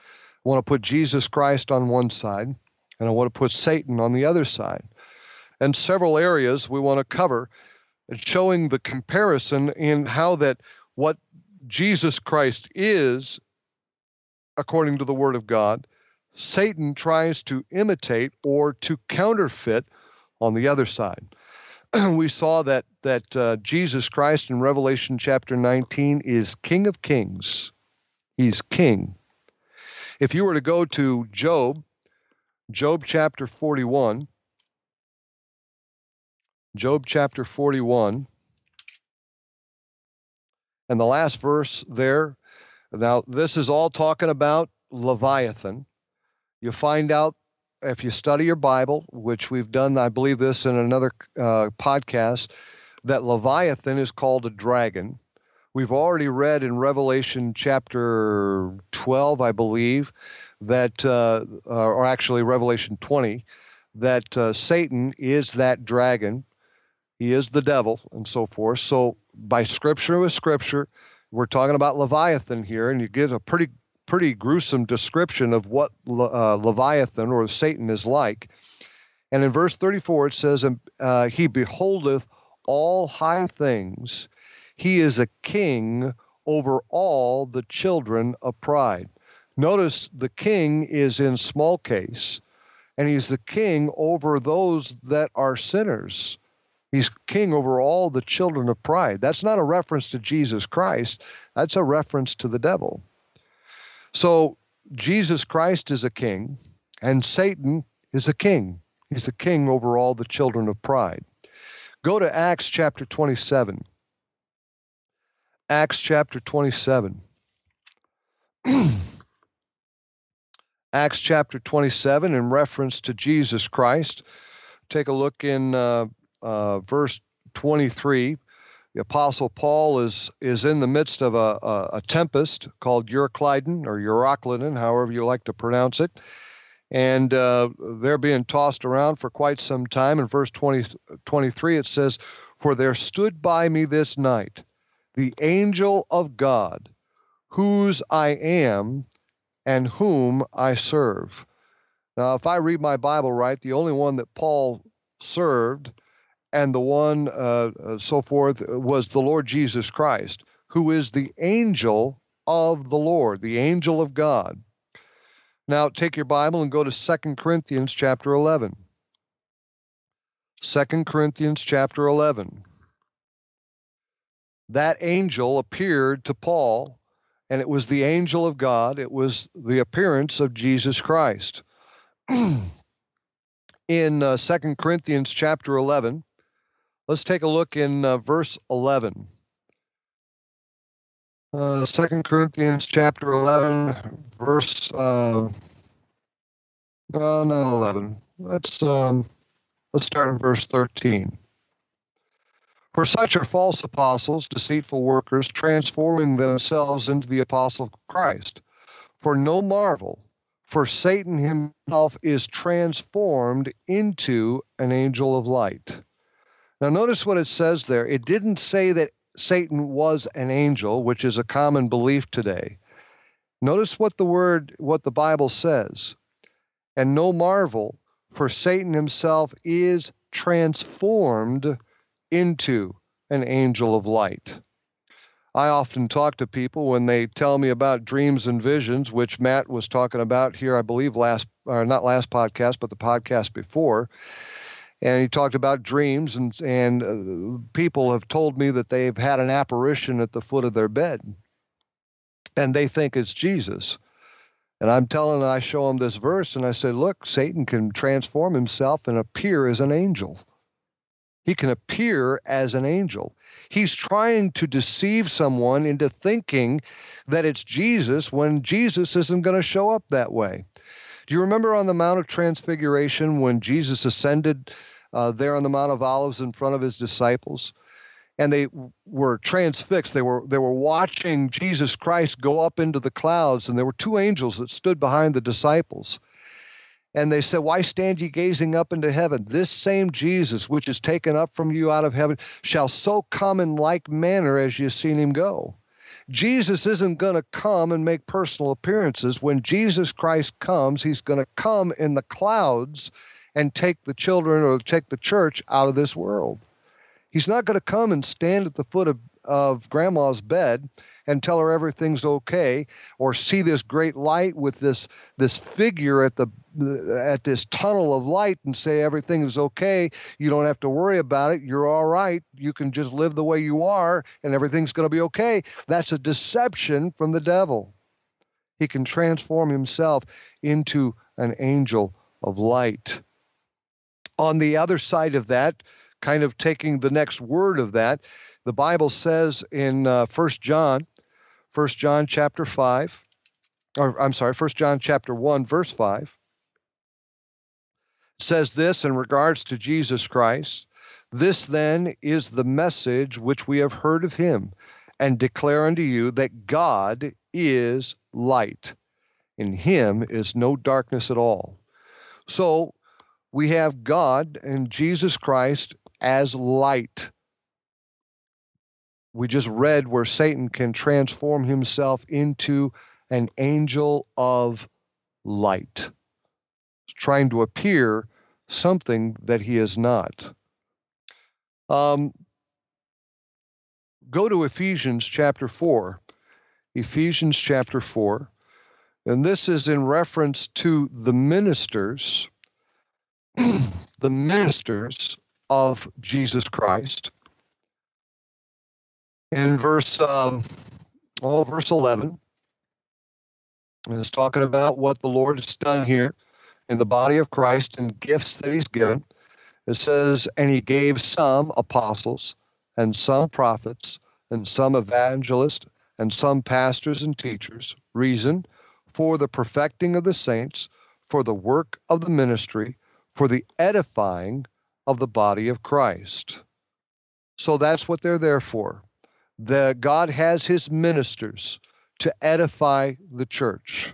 want to put Jesus Christ on one side, and I want to put Satan on the other side. And several areas we want to cover, showing the comparison in how that what Jesus Christ is, according to the Word of God, Satan tries to imitate or to counterfeit on the other side. we saw that that uh, Jesus Christ in Revelation chapter 19 is King of Kings. He's King. If you were to go to Job, Job chapter 41, Job chapter 41, and the last verse there, now this is all talking about Leviathan. You find out if you study your Bible, which we've done, I believe this in another uh, podcast, that Leviathan is called a dragon. We've already read in Revelation chapter 12, I believe, that, uh, or actually Revelation 20, that uh, Satan is that dragon. He is the devil and so forth. So, by scripture with scripture, we're talking about Leviathan here, and you get a pretty pretty gruesome description of what uh, Leviathan or Satan is like. And in verse 34, it says, uh, He beholdeth all high things, he is a king over all the children of pride. Notice the king is in small case, and he's the king over those that are sinners. He's king over all the children of pride. That's not a reference to Jesus Christ, that's a reference to the devil. So Jesus Christ is a king, and Satan is a king. He's a king over all the children of pride. Go to Acts chapter 27. Acts chapter 27. Acts chapter 27 in reference to Jesus Christ. Take a look in uh, uh, verse 23. The Apostle Paul is, is in the midst of a, a, a tempest called Euroclydon or Euroclydon, however you like to pronounce it. And uh, they're being tossed around for quite some time. In verse 20, 23, it says, For there stood by me this night the angel of God, whose I am and whom I serve. Now, if I read my Bible right, the only one that Paul served and the one uh, uh, so forth was the Lord Jesus Christ, who is the angel of the Lord, the angel of God. Now, take your Bible and go to Second Corinthians chapter 11. 2 Corinthians chapter 11. That angel appeared to Paul and it was the angel of God, it was the appearance of Jesus Christ. in uh, 2 Corinthians chapter 11, let's take a look in uh, verse 11. Uh, 2 Corinthians chapter 11, verse, uh, uh, not 11. Let's, um, let's start in verse 13. For such are false apostles, deceitful workers, transforming themselves into the apostle of Christ. For no marvel, for Satan himself is transformed into an angel of light. Now, notice what it says there. It didn't say that Satan was an angel, which is a common belief today. Notice what the word, what the Bible says. And no marvel, for Satan himself is transformed into an angel of light. I often talk to people when they tell me about dreams and visions, which Matt was talking about here, I believe, last, or not last podcast, but the podcast before. And he talked about dreams, and, and uh, people have told me that they've had an apparition at the foot of their bed, and they think it's Jesus. And I'm telling I show them this verse, and I say, Look, Satan can transform himself and appear as an angel. He can appear as an angel. He's trying to deceive someone into thinking that it's Jesus when Jesus isn't going to show up that way. Do you remember on the Mount of Transfiguration when Jesus ascended uh, there on the Mount of Olives in front of his disciples? And they were transfixed. They were, they were watching Jesus Christ go up into the clouds, and there were two angels that stood behind the disciples. And they said, Why stand ye gazing up into heaven? This same Jesus, which is taken up from you out of heaven, shall so come in like manner as ye have seen him go. Jesus isn't going to come and make personal appearances. When Jesus Christ comes, he's going to come in the clouds and take the children or take the church out of this world. He's not going to come and stand at the foot of, of grandma's bed and tell her everything's okay or see this great light with this this figure at the at this tunnel of light and say everything is okay. You don't have to worry about it. You're all right. You can just live the way you are and everything's going to be okay. That's a deception from the devil. He can transform himself into an angel of light on the other side of that kind of taking the next word of that the bible says in uh, john First John chapter 5, or I'm sorry, First John chapter 1, verse 5 says this in regards to Jesus Christ. This then is the message which we have heard of him and declare unto you that God is light. In him is no darkness at all. So we have God and Jesus Christ as light we just read where Satan can transform himself into an angel of light, trying to appear something that he is not. Um, go to Ephesians chapter 4. Ephesians chapter 4. And this is in reference to the ministers, the ministers of Jesus Christ in verse um, oh, verse 11 and it's talking about what the lord has done here in the body of christ and gifts that he's given it says and he gave some apostles and some prophets and some evangelists, and some pastors and teachers. Reason for the perfecting of the saints, for the work of the ministry, for the edifying of the body of Christ. So that's what they're there for. The God has his ministers to edify the church.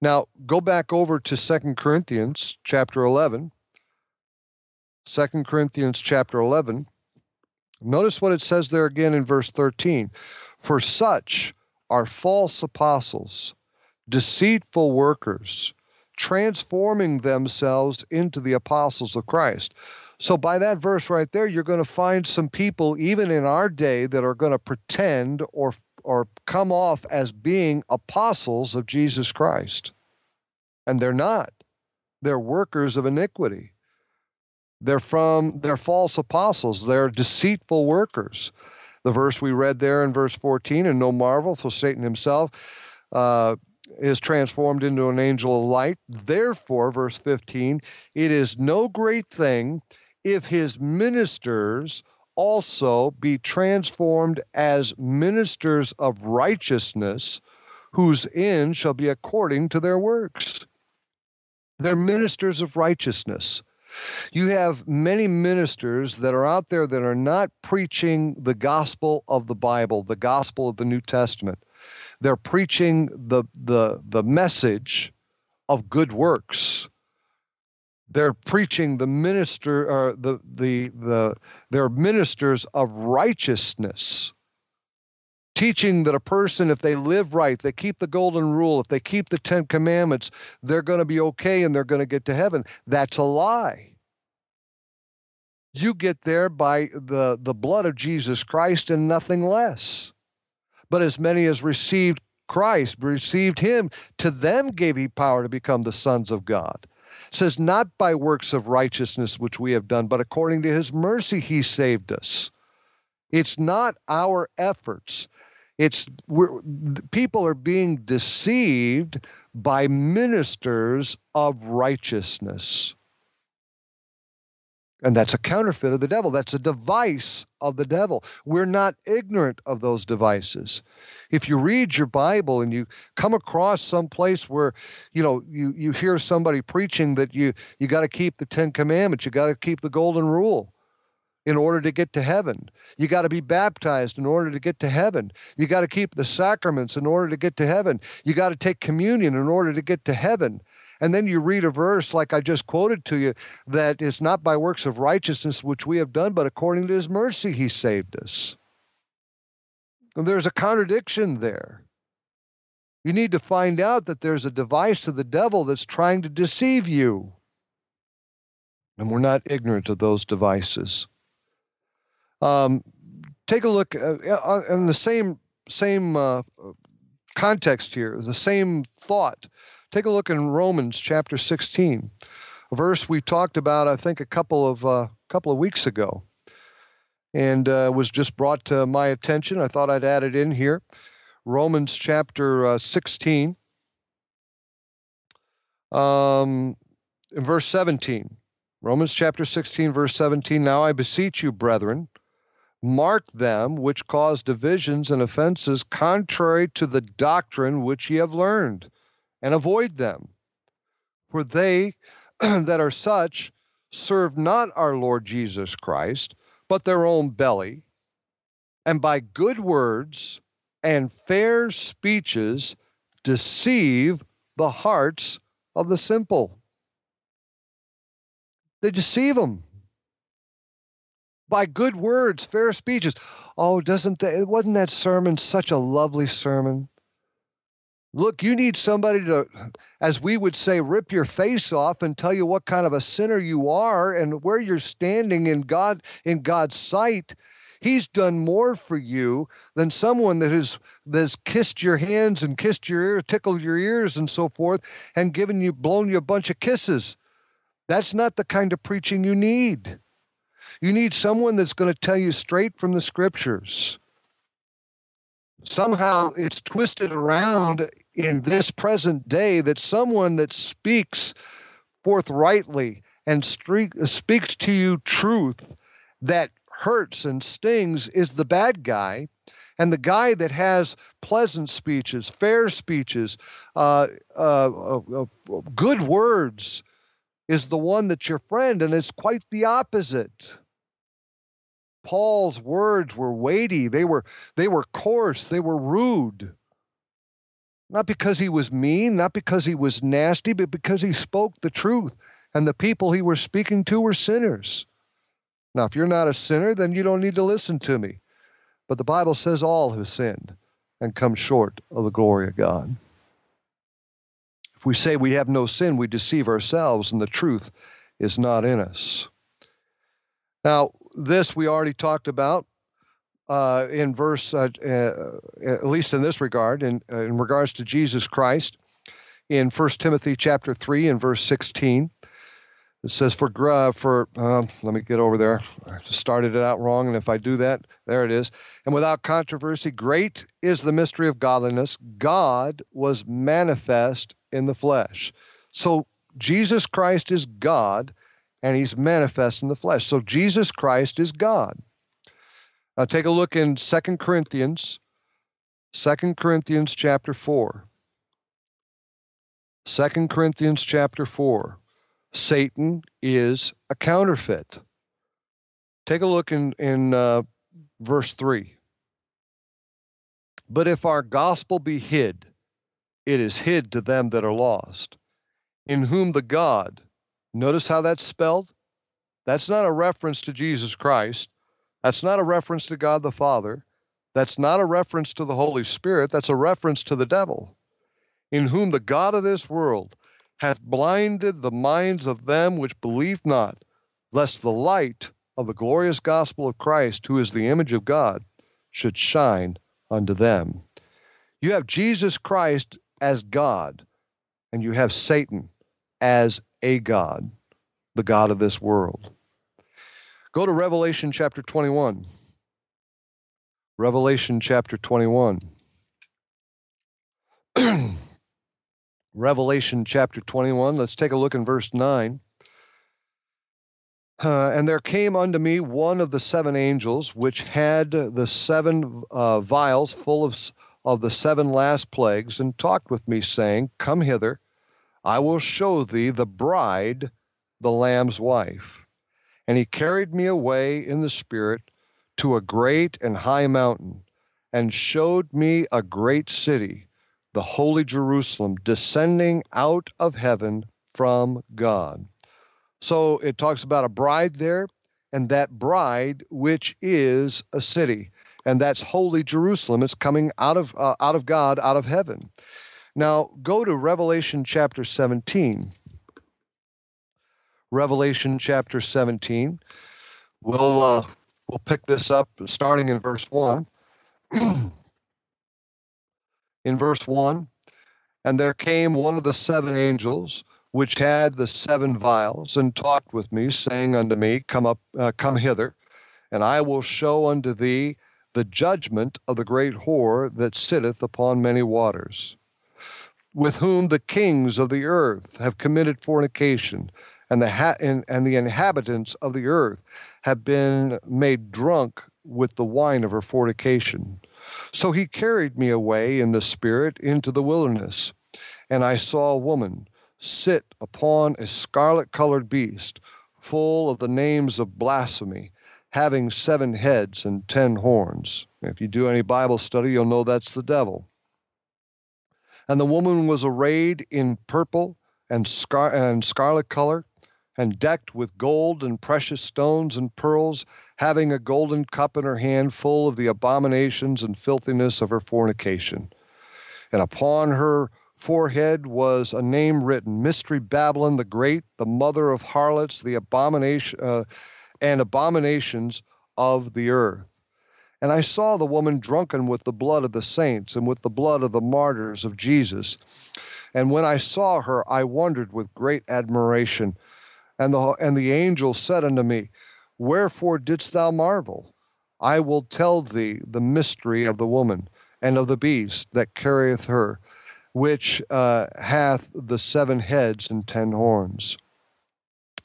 Now, go back over to Second Corinthians chapter 11. 2 Corinthians chapter 11. Notice what it says there again in verse 13. For such are false apostles, deceitful workers, transforming themselves into the apostles of Christ. So, by that verse right there, you're going to find some people, even in our day, that are going to pretend or or come off as being apostles of Jesus Christ. And they're not. They're workers of iniquity. They're from they're false apostles. They're deceitful workers. The verse we read there in verse 14, and no marvel, for Satan himself uh, is transformed into an angel of light. Therefore, verse 15, it is no great thing if his ministers also be transformed as ministers of righteousness, whose end shall be according to their works. They're ministers of righteousness. You have many ministers that are out there that are not preaching the gospel of the Bible, the gospel of the New Testament. They're preaching the, the, the message of good works. They're preaching the minister or uh, the the the they're ministers of righteousness. Teaching that a person if they live right they keep the golden rule if they keep the 10 commandments they're going to be okay and they're going to get to heaven. That's a lie. You get there by the the blood of Jesus Christ and nothing less but as many as received Christ received him to them gave he power to become the sons of God says, Not by works of righteousness which we have done, but according to his mercy he saved us. It's not our efforts. It's people are being deceived by ministers of righteousness. And that's a counterfeit of the devil. That's a device of the devil. We're not ignorant of those devices if you read your Bible and you come across some place where, you know, you, you hear somebody preaching that you, you got to keep the Ten Commandments, you got to keep the Golden Rule in order to get to heaven. You got to be baptized in order to get to heaven. You got to keep the sacraments in order to get to heaven. You got to take communion in order to get to heaven. And then you read a verse like I just quoted to you that it's not by works of righteousness which we have done, but according to his mercy he saved us. There's a contradiction there. You need to find out that there's a device of the devil that's trying to deceive you. And we're not ignorant of those devices. Um, take a look uh, uh, in the same same uh, context here, the same thought. Take a look in Romans chapter 16, a verse we talked about, I think, a couple of uh, couple of weeks ago and uh, was just brought to my attention. I thought I'd add it in here. Romans chapter uh, 16, um, verse 17. Romans chapter 16, verse 17. Now I beseech you, brethren, mark them which cause divisions and offenses contrary to the doctrine which ye have learned, and avoid them. For they that are such serve not our Lord Jesus Christ but their own belly, and by good words and fair speeches deceive the hearts of the simple. They deceive them by good words, fair speeches. Oh, doesn't that, wasn't that sermon such a lovely sermon? Look, you need somebody to, as we would say, rip your face off and tell you what kind of a sinner you are and where you're standing in God in God's sight. He's done more for you than someone that has that's kissed your hands and kissed your ear, tickled your ears and so forth, and given you blown you a bunch of kisses. That's not the kind of preaching you need. You need someone that's going to tell you straight from the scriptures somehow it's twisted around in this present day that someone that speaks forthrightly and speaks to you truth that hurts and stings is the bad guy And the guy that has pleasant speeches, fair speeches, uh, uh, uh, uh, good words is the one that's your friend, and it's quite the opposite. Paul's words were weighty, they were, they were coarse, they were rude. Not because he was mean, not because he was nasty, but because he spoke the truth. And the people he was speaking to were sinners. Now, if you're not a sinner, then you don't need to listen to me. But the Bible says all have sinned and come short of the glory of God. If we say we have no sin, we deceive ourselves, and the truth is not in us. Now, this we already talked about uh, in verse, uh, uh, at least in this regard, in, uh, in regards to Jesus Christ, in 1 Timothy chapter 3 and verse 16. It says, for, for uh, let me get over there. I started it out wrong, and if I do that, there it is. And without controversy, great is the mystery of godliness. God was manifest in the flesh. So Jesus Christ is God, and he's manifest in the flesh. So Jesus Christ is God. Now take a look in Second Corinthians, Second Corinthians chapter 4. 2 Corinthians chapter 4. Satan is a counterfeit. Take a look in, in uh, verse 3. But if our gospel be hid, it is hid to them that are lost, in whom the God, notice how that's spelled? That's not a reference to Jesus Christ. That's not a reference to God the Father. That's not a reference to the Holy Spirit. That's a reference to the devil, in whom the God of this world hath blinded the minds of them which believe not, lest the light of the glorious gospel of Christ, who is the image of God, should shine unto them. You have Jesus Christ as God, and you have Satan as a God, the God of this world. Go to Revelation chapter 21. Revelation chapter 21. Revelation chapter 21. Let's take a look in verse 9. Uh, and there came unto me one of the seven angels, which had the seven uh, vials full of, of the seven last plagues, and talked with me, saying, Come hither, I will show thee the bride, the Lamb's wife. And he carried me away in the Spirit to a great and high mountain, and showed me a great city the holy Jerusalem, descending out of heaven from God. So it talks about a bride there, and that bride, which is a city, and that's holy Jerusalem. It's coming out of uh, out of God, out of heaven. Now go to Revelation chapter 17. Revelation chapter 17. We'll uh, we'll pick this up starting in verse one. in verse 1 And there came one of the seven angels, which had the seven vials, and talked with me, saying unto me, Come up, uh, come hither, and I will show unto thee the judgment of the great whore that sitteth upon many waters, with whom the kings of the earth have committed fornication, and the, ha- and, and the inhabitants of the earth have been made drunk with the wine of her fornication. So he carried me away in the Spirit into the wilderness, and I saw a woman sit upon a scarlet colored beast, full of the names of blasphemy, having seven heads and ten horns. If you do any Bible study, you'll know that's the devil. And the woman was arrayed in purple and, scar- and scarlet color, and decked with gold and precious stones and pearls, having a golden cup in her hand full of the abominations and filthiness of her fornication. And upon her forehead was a name written Mystery Babylon the Great, the mother of harlots, the abomination uh, and abominations of the earth. And I saw the woman drunken with the blood of the saints and with the blood of the martyrs of Jesus. And when I saw her, I wondered with great admiration. And the, and the angel said unto me, Wherefore didst thou marvel? I will tell thee the mystery of the woman and of the beast that carrieth her, which uh, hath the seven heads and ten horns.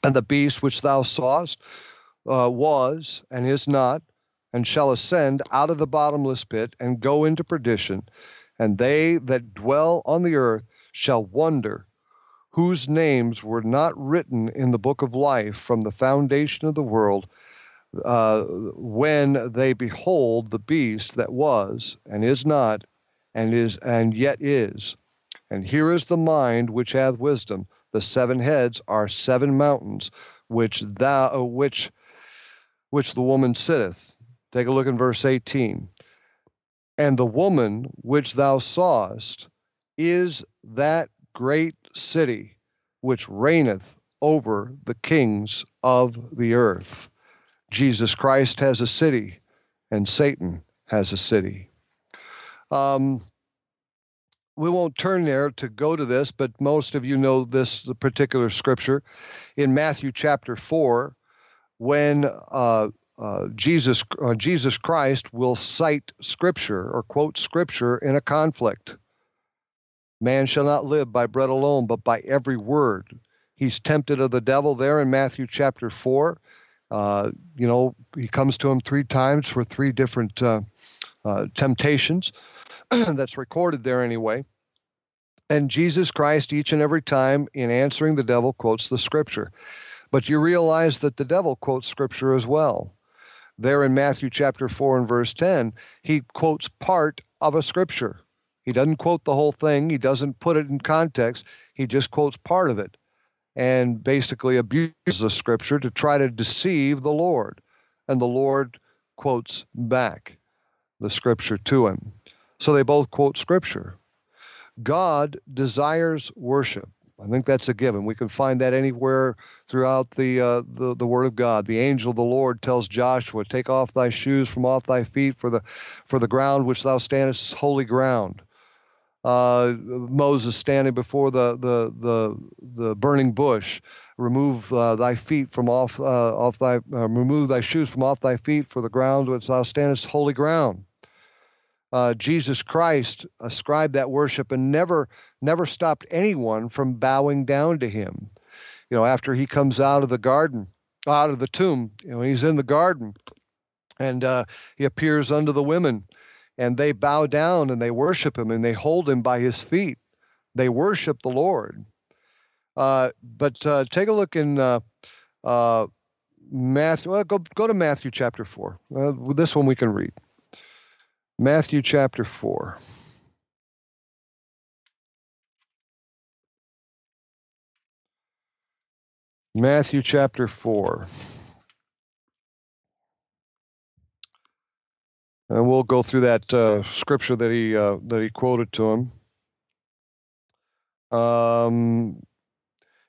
And the beast which thou sawest uh, was and is not, and shall ascend out of the bottomless pit and go into perdition. And they that dwell on the earth shall wonder whose names were not written in the book of life from the foundation of the world uh, when they behold the beast that was and is not and is and yet is. And here is the mind which hath wisdom. The seven heads are seven mountains which thou uh, which which the woman sitteth. Take a look in verse 18 and the woman which thou sawest is that great city which reigneth over the kings of the earth Jesus Christ has a city, and Satan has a city. Um, we won't turn there to go to this, but most of you know this particular scripture in Matthew chapter four, when uh, uh, Jesus uh, Jesus Christ will cite scripture or quote scripture in a conflict. Man shall not live by bread alone, but by every word. He's tempted of the devil there in Matthew chapter four. Uh, you know, he comes to him three times for three different uh, uh, temptations. That's recorded there anyway. And Jesus Christ, each and every time in answering the devil, quotes the scripture. But you realize that the devil quotes scripture as well. There in Matthew chapter 4 and verse 10, he quotes part of a scripture. He doesn't quote the whole thing, he doesn't put it in context, he just quotes part of it and basically abuses the scripture to try to deceive the Lord. And the Lord quotes back the scripture to him. So they both quote scripture. God desires worship. I think that's a given. We can find that anywhere throughout the, uh, the the Word of God. The angel of the Lord tells Joshua, "Take off thy shoes from off thy feet, for the for the ground which thou standest is holy ground." Uh, Moses standing before the, the, the, the burning bush. Remove uh, thy feet from off, uh, off thy, uh, remove thy shoes from off thy feet, for the ground which thou standest holy ground. Uh, Jesus Christ ascribed that worship and never, never stopped anyone from bowing down to him. You know, after he comes out of the garden, out of the tomb, you know, he's in the garden, and uh, he appears unto the women and they bow down and they worship him and they hold him by his feet. They worship the Lord. Uh, but uh, take a look in uh, uh Matthew. Well, go go to Matthew chapter four. this one we can read. Matthew chapter four. Matthew chapter four. And we'll go through that uh, scripture that he uh, that he quoted to him. Um,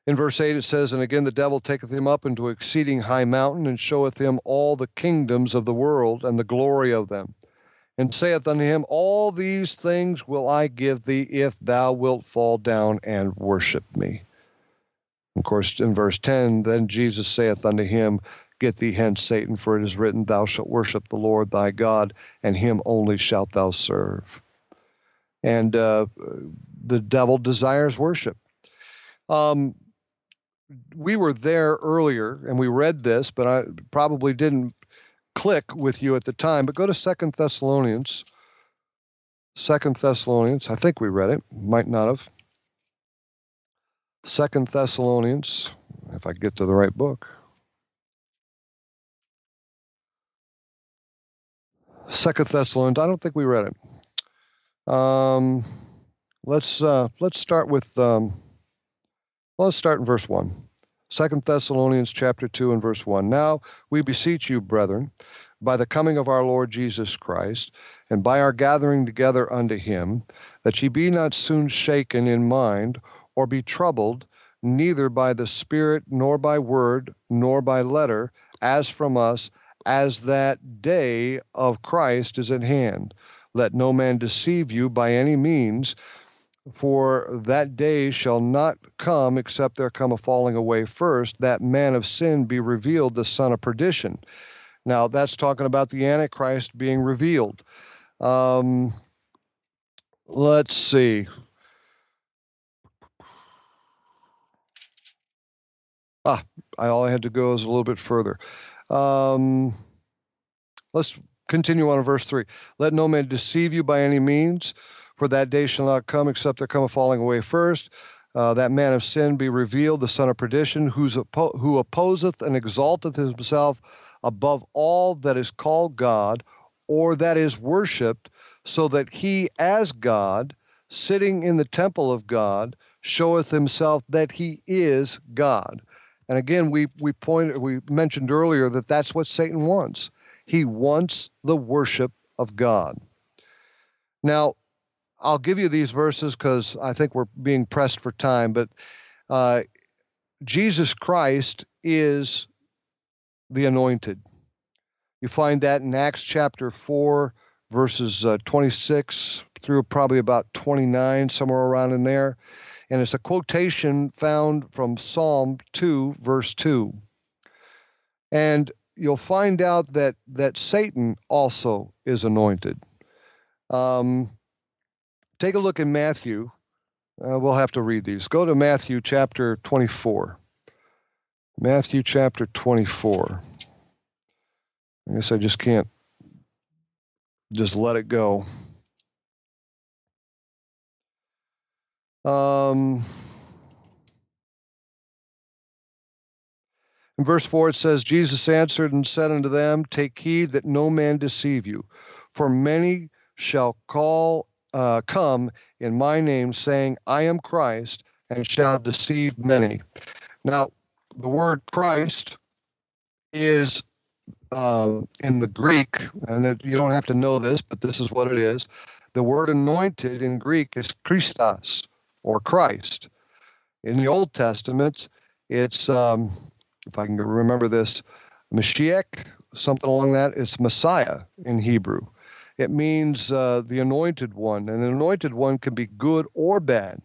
in verse eight it says, "And again the devil taketh him up into exceeding high mountain, and showeth him all the kingdoms of the world and the glory of them, and saith unto him, All these things will I give thee, if thou wilt fall down and worship me." Of course, in verse ten, then Jesus saith unto him, Get thee hence, Satan, for it is written, Thou shalt worship the Lord thy God, and him only shalt thou serve. And uh, the devil desires worship. Um, we were there earlier and we read this, but I probably didn't click with you at the time. But go to Second Thessalonians. Second Thessalonians. I think we read it. Might not have. Second Thessalonians, if I get to the right book. Second Thessalonians. I don't think we read it. Um, let's uh, let's start with um, let's start in verse one. Second Thessalonians chapter two and verse one. Now we beseech you, brethren, by the coming of our Lord Jesus Christ, and by our gathering together unto him, that ye be not soon shaken in mind, or be troubled, neither by the Spirit, nor by word, nor by letter, as from us, as that day of Christ is at hand. Let no man deceive you by any means, for that day shall not come except there come a falling away first, that man of sin be revealed, the son of perdition. Now, that's talking about the Antichrist being revealed. Um, let's see. Ah, I, all I had to go is a little bit further. Um, let's continue on in verse 3. Let no man deceive you by any means, for that day shall not come except there come a falling away first. Uh, that man of sin be revealed, the son of perdition, who's oppo- who opposeth and exalteth himself above all that is called God or that is worshipped, so that he, as God, sitting in the temple of God, showeth himself that he is God. And again, we we pointed we mentioned earlier that that's what Satan wants. He wants the worship of God. Now, I'll give you these verses because I think we're being pressed for time, but uh, Jesus Christ is the anointed. You find that in Acts chapter 4, verses uh, 26 through probably about 29, somewhere around in there. And it's a quotation found from Psalm 2, verse 2. And you'll find out that that Satan also is anointed. Um, take a look in Matthew. Uh, we'll have to read these. Go to Matthew chapter 24. Matthew chapter 24. I guess I just can't just let it go. Um, In verse 4, it says, Jesus answered and said unto them, Take heed that no man deceive you, for many shall call uh, come in my name, saying, I am Christ, and shall deceive many. Now, the word Christ is uh, in the Greek, and it, you don't have to know this, but this is what it is. The word anointed in Greek is Christos or Christ. In the Old Testament, it's um, if I can remember this, Mashiach, something along that. It's Messiah in Hebrew. It means uh, the anointed one, and the anointed one can be good or bad,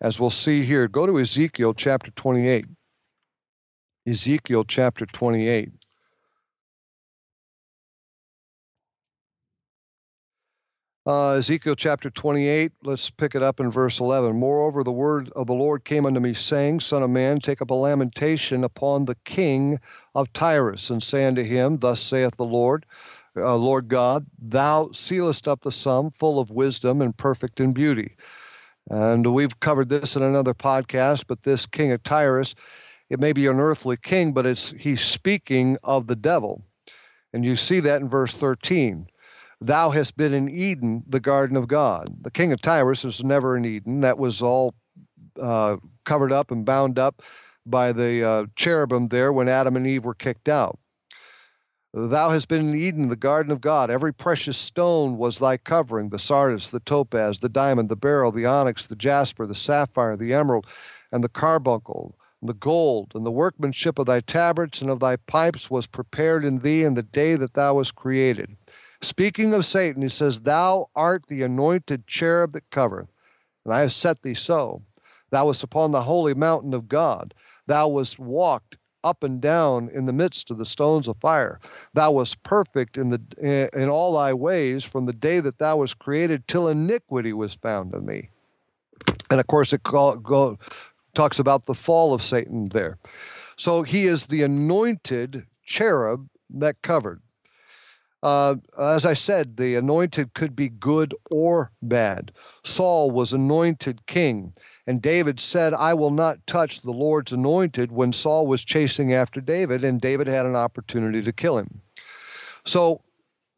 as we'll see here. Go to Ezekiel chapter 28. Ezekiel chapter 28. Uh, Ezekiel chapter 28, let's pick it up in verse 11. Moreover, the word of the Lord came unto me, saying, Son of man, take up a lamentation upon the king of Tyrus, and say unto him, Thus saith the Lord, uh, Lord God, Thou sealest up the sum, full of wisdom and perfect in beauty. And we've covered this in another podcast, but this king of Tyrus, it may be an earthly king, but it's he's speaking of the devil. And you see that in verse 13. Thou hast been in Eden, the garden of God. The king of Tyrus was never in Eden. That was all uh, covered up and bound up by the uh, cherubim there when Adam and Eve were kicked out. Thou hast been in Eden, the garden of God. Every precious stone was thy covering the sardis, the topaz, the diamond, the beryl, the onyx, the jasper, the sapphire, the emerald, and the carbuncle, and the gold. And the workmanship of thy tabrets and of thy pipes was prepared in thee in the day that thou wast created. Speaking of Satan, he says, Thou art the anointed cherub that covereth, and I have set thee so. Thou wast upon the holy mountain of God. Thou wast walked up and down in the midst of the stones of fire. Thou wast perfect in the eh, in all thy ways from the day that thou wast created till iniquity was found in thee. And of course, it call, go, talks about the fall of Satan there. So he is the anointed cherub that covered. Uh, as I said, the anointed could be good or bad. Saul was anointed king, and David said, I will not touch the Lord's anointed when Saul was chasing after David, and David had an opportunity to kill him. So,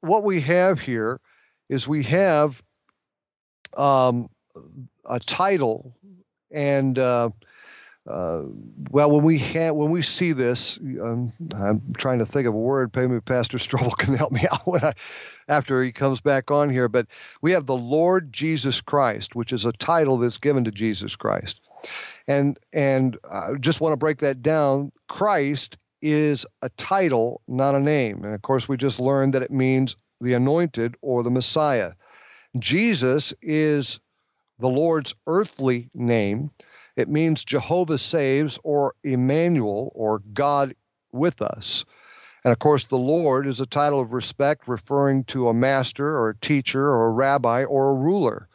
what we have here is we have um, a title and uh, uh, well, when we ha- when we see this, um, I'm trying to think of a word. Maybe Pastor Strobel can help me out when I, after he comes back on here. But we have the Lord Jesus Christ, which is a title that's given to Jesus Christ, and and I just want to break that down. Christ is a title, not a name, and of course we just learned that it means the anointed or the Messiah. Jesus is the Lord's earthly name it means Jehovah saves or Emmanuel or God with us. And of course, the Lord is a title of respect referring to a master or a teacher or a rabbi or a ruler.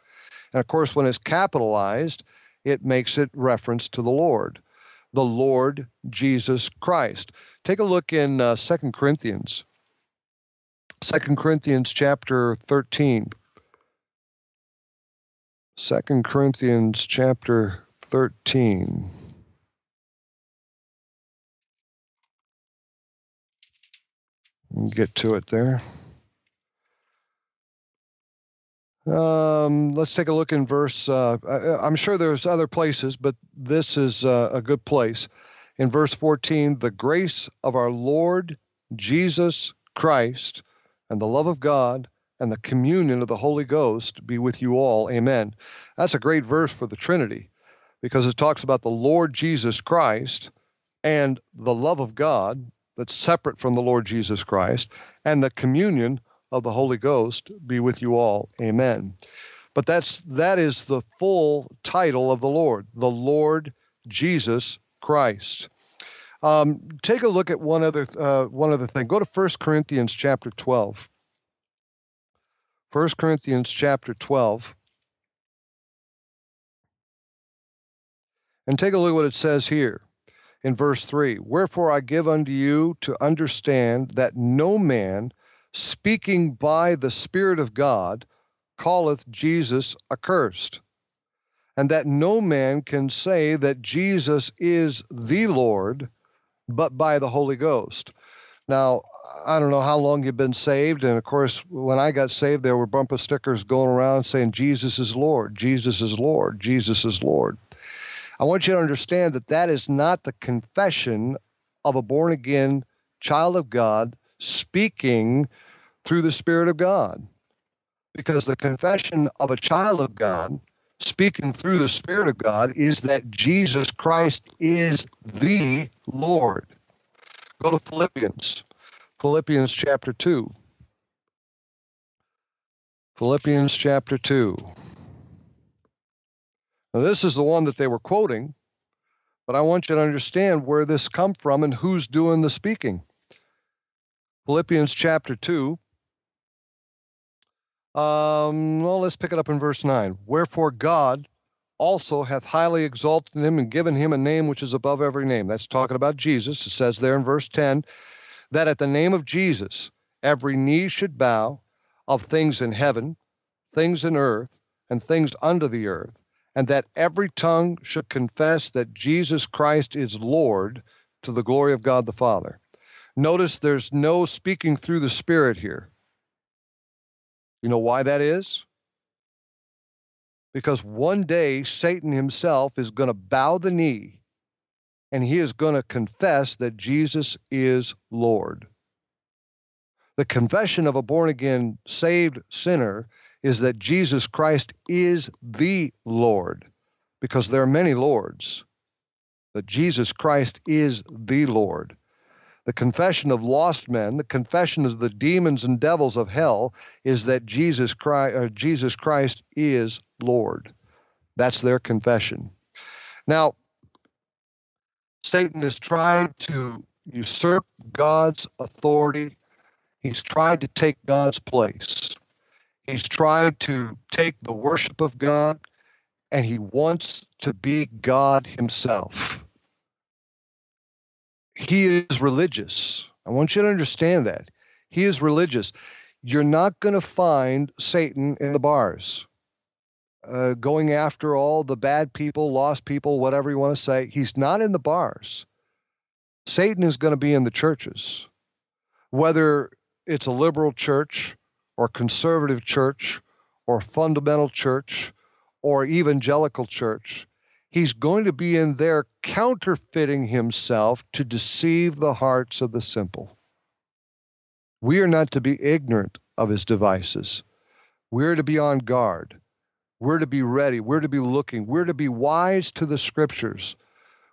And of course, when it's capitalized, it makes it reference to the Lord, the Lord Jesus Christ. Take a look in uh, 2 Corinthians Second Corinthians chapter 13. Second Corinthians chapter 13. Get to it there. Um, let's take a look in verse. Uh, I'm sure there's other places, but this is uh, a good place. In verse 14, the grace of our Lord Jesus Christ and the love of God and the communion of the Holy Ghost be with you all. Amen. That's a great verse for the Trinity because it talks about the Lord Jesus Christ and the love of God that's separate from the Lord Jesus Christ and the communion of the Holy Ghost be with you all. Amen. But that's that is the full title of the Lord, the Lord Jesus Christ. Um, take a look at one other uh, one other thing. Go to 1 Corinthians chapter 12. 1 Corinthians chapter 12. And take a look at what it says here in verse 3 Wherefore I give unto you to understand that no man speaking by the Spirit of God calleth Jesus accursed, and that no man can say that Jesus is the Lord but by the Holy Ghost. Now, I don't know how long you've been saved. And of course, when I got saved, there were bumper stickers going around saying, Jesus is Lord, Jesus is Lord, Jesus is Lord. I want you to understand that that is not the confession of a born again child of God speaking through the Spirit of God. Because the confession of a child of God speaking through the Spirit of God is that Jesus Christ is the Lord. Go to Philippians. Philippians chapter 2. Philippians chapter 2. Now, this is the one that they were quoting, but I want you to understand where this come from and who's doing the speaking. Philippians chapter 2. Um, well, let's pick it up in verse 9. Wherefore God also hath highly exalted him and given him a name which is above every name. That's talking about Jesus. It says there in verse 10 that at the name of Jesus every knee should bow of things in heaven, things in earth, and things under the earth, and that every tongue should confess that Jesus Christ is Lord to the glory of God the Father. Notice there's no speaking through the Spirit here. You know why that is? Because one day Satan himself is going to bow the knee and he is going to confess that Jesus is Lord. The confession of a born again, saved sinner is that Jesus Christ is the Lord, because there are many Lords, but Jesus Christ is the Lord. The confession of lost men, the confession of the demons and devils of hell, is that Jesus Christ, uh, Jesus Christ is Lord. That's their confession. Now, Satan has tried to usurp God's authority. He's tried to take God's place. He's tried to take the worship of God, and he wants to be God himself. He is religious. I want you to understand that. He is religious. You're not going to find Satan in the bars uh, going after all the bad people, lost people, whatever you want to say. He's not in the bars. Satan is going to be in the churches, whether it's a liberal church or conservative church or fundamental church or evangelical church. He's going to be in there counterfeiting himself to deceive the hearts of the simple. We are not to be ignorant of his devices. We're to be on guard. We're to be ready. We're to be looking. We're to be wise to the scriptures.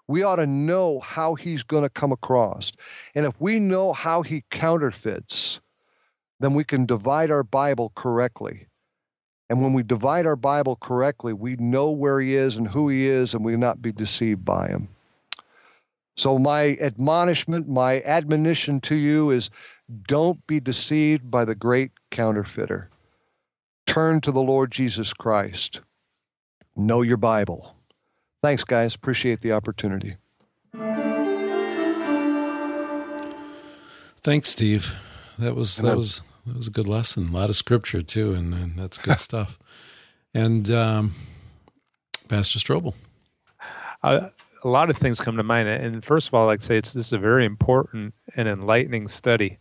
We ought to know how he's going to come across. And if we know how he counterfeits, then we can divide our Bible correctly. And when we divide our Bible correctly, we know where he is and who he is, and we not be deceived by him. So, my admonishment, my admonition to you is don't be deceived by the great counterfeiter. Turn to the Lord Jesus Christ. Know your Bible. Thanks, guys. Appreciate the opportunity. Thanks, Steve. That was that was that was a good lesson. A lot of scripture too, and, and that's good stuff. And um, Pastor Strobel. Uh, a lot of things come to mind, and first of all, I'd say it's this is a very important and enlightening study.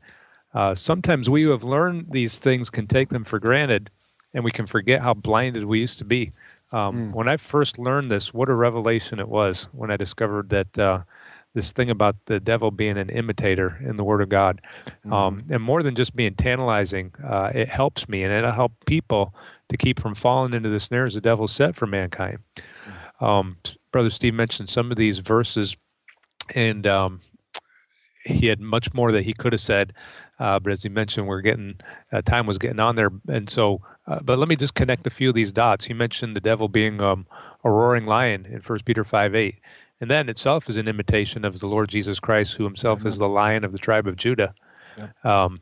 Uh, sometimes we who have learned these things can take them for granted, and we can forget how blinded we used to be. Um, mm. When I first learned this, what a revelation it was when I discovered that uh, this thing about the devil being an imitator in the Word of God. Mm. Um, and more than just being tantalizing, uh, it helps me and it'll help people to keep from falling into the snares the devil set for mankind. Mm. Um, Brother Steve mentioned some of these verses, and um, he had much more that he could have said. Uh, but as he mentioned, we're getting uh, time was getting on there, and so. Uh, but let me just connect a few of these dots. He mentioned the devil being um, a roaring lion in First Peter five eight, and that in itself is an imitation of the Lord Jesus Christ, who Himself is the Lion of the tribe of Judah. Um,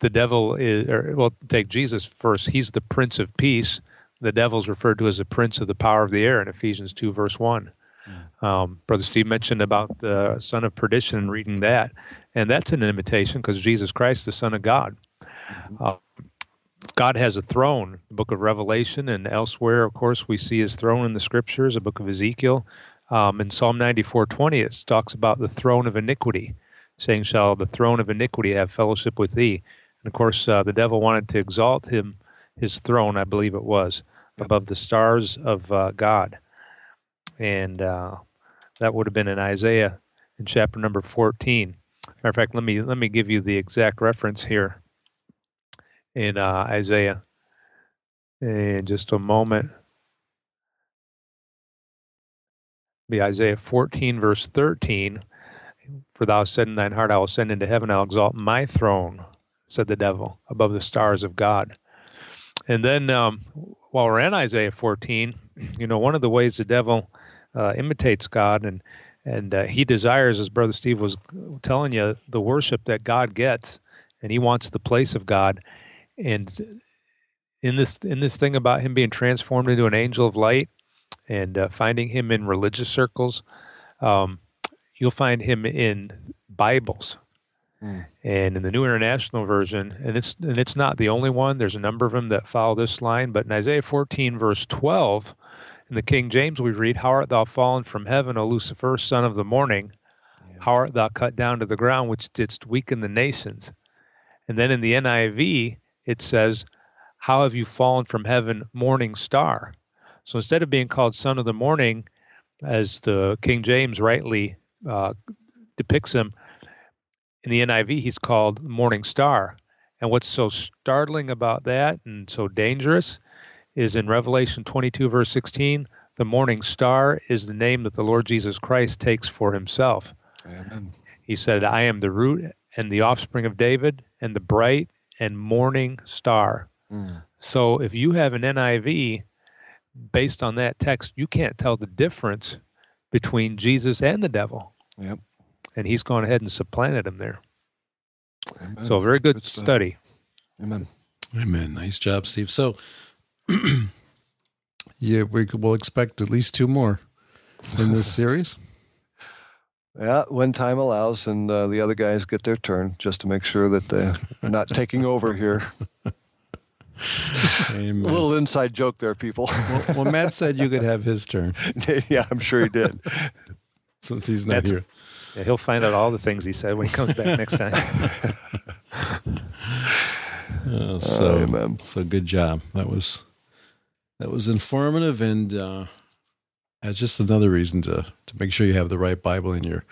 the devil is, or, well, take Jesus first. He's the Prince of Peace. The devil's referred to as the Prince of the power of the air in Ephesians two verse one. Um, Brother Steve mentioned about the son of perdition and reading that, and that's an imitation because Jesus Christ, the Son of God. Mm-hmm. Uh, God has a throne. The book of Revelation and elsewhere, of course, we see his throne in the scriptures, the book of Ezekiel. Um, in Psalm 94:20, it talks about the throne of iniquity, saying, "Shall the throne of iniquity have fellowship with thee?" And of course, uh, the devil wanted to exalt him, his throne, I believe it was, above the stars of uh, God, and uh, that would have been in Isaiah in chapter number 14. Matter of fact, let me let me give you the exact reference here in uh, Isaiah in just a moment. Be Isaiah 14, verse 13. For thou said in thine heart, I will send into heaven, I'll exalt my throne, said the devil, above the stars of God. And then um, while we're in Isaiah 14, you know, one of the ways the devil uh, imitates God and and uh, he desires, as Brother Steve was telling you, the worship that God gets, and he wants the place of God. And in this in this thing about him being transformed into an angel of light, and uh, finding him in religious circles. Um, you'll find him in Bibles. Mm. And in the New International Version, and it's and it's not the only one. There's a number of them that follow this line. But in Isaiah 14, verse 12, in the King James, we read, "How art thou fallen from heaven, O Lucifer, son of the morning? How art thou cut down to the ground, which didst weaken the nations?" And then in the NIV, it says, "How have you fallen from heaven, morning star?" So instead of being called son of the morning, as the King James rightly uh, depicts him, in the NIV, he's called morning star. And what's so startling about that and so dangerous is in Revelation 22, verse 16, the morning star is the name that the Lord Jesus Christ takes for himself. Amen. He said, I am the root and the offspring of David and the bright and morning star. Mm. So if you have an NIV based on that text, you can't tell the difference between Jesus and the devil. Yep. And he's gone ahead and supplanted him there. Amen. So, a very good, good study. Amen. Amen. Nice job, Steve. So, yeah, we will expect at least two more in this series. Yeah, when time allows, and uh, the other guys get their turn, just to make sure that they're not taking over here. Amen. A little inside joke there, people. well, well, Matt said you could have his turn. yeah, I'm sure he did. Since he's not Matt's, here. Yeah, he'll find out all the things he said when he comes back next time. oh, so, oh, so good job. That was that was informative and uh, that's just another reason to to make sure you have the right Bible and you're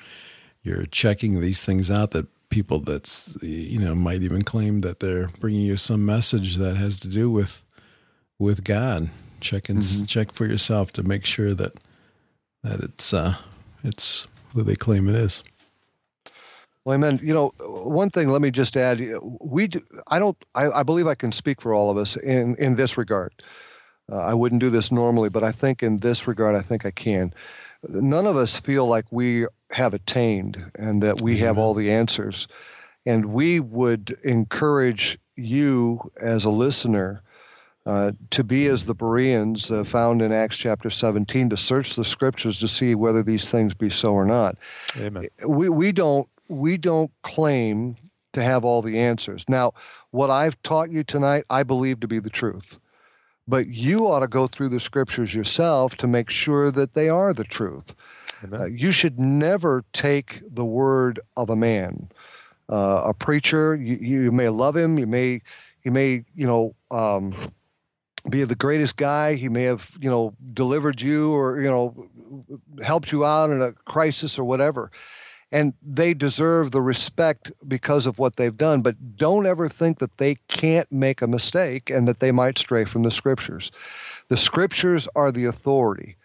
you're checking these things out that people that's you know might even claim that they're bringing you some message that has to do with with God. Check and mm-hmm. check for yourself to make sure that that it's uh, it's who they claim it is. Well, amen. You know, one thing. Let me just add. We, do, I don't. I, I believe I can speak for all of us in in this regard. Uh, I wouldn't do this normally, but I think in this regard, I think I can none of us feel like we have attained and that we have all the answers. And we would encourage you as a listener uh, to be as the Bereans uh, found in Acts chapter 17 to search the scriptures to see whether these things be so or not. Amen. We, we don't we don't claim to have all the answers. Now, what I've taught you tonight, I believe to be the truth. But you ought to go through the scriptures yourself to make sure that they are the truth. Uh, you should never take the word of a man. Uh, a preacher, you, you may love him, you may, he may, you know, um, be the greatest guy. He may have, you know, delivered you or, you know, helped you out in a crisis or whatever. And they deserve the respect because of what they've done. But don't ever think that they can't make a mistake and that they might stray from the scriptures. The scriptures are the authority,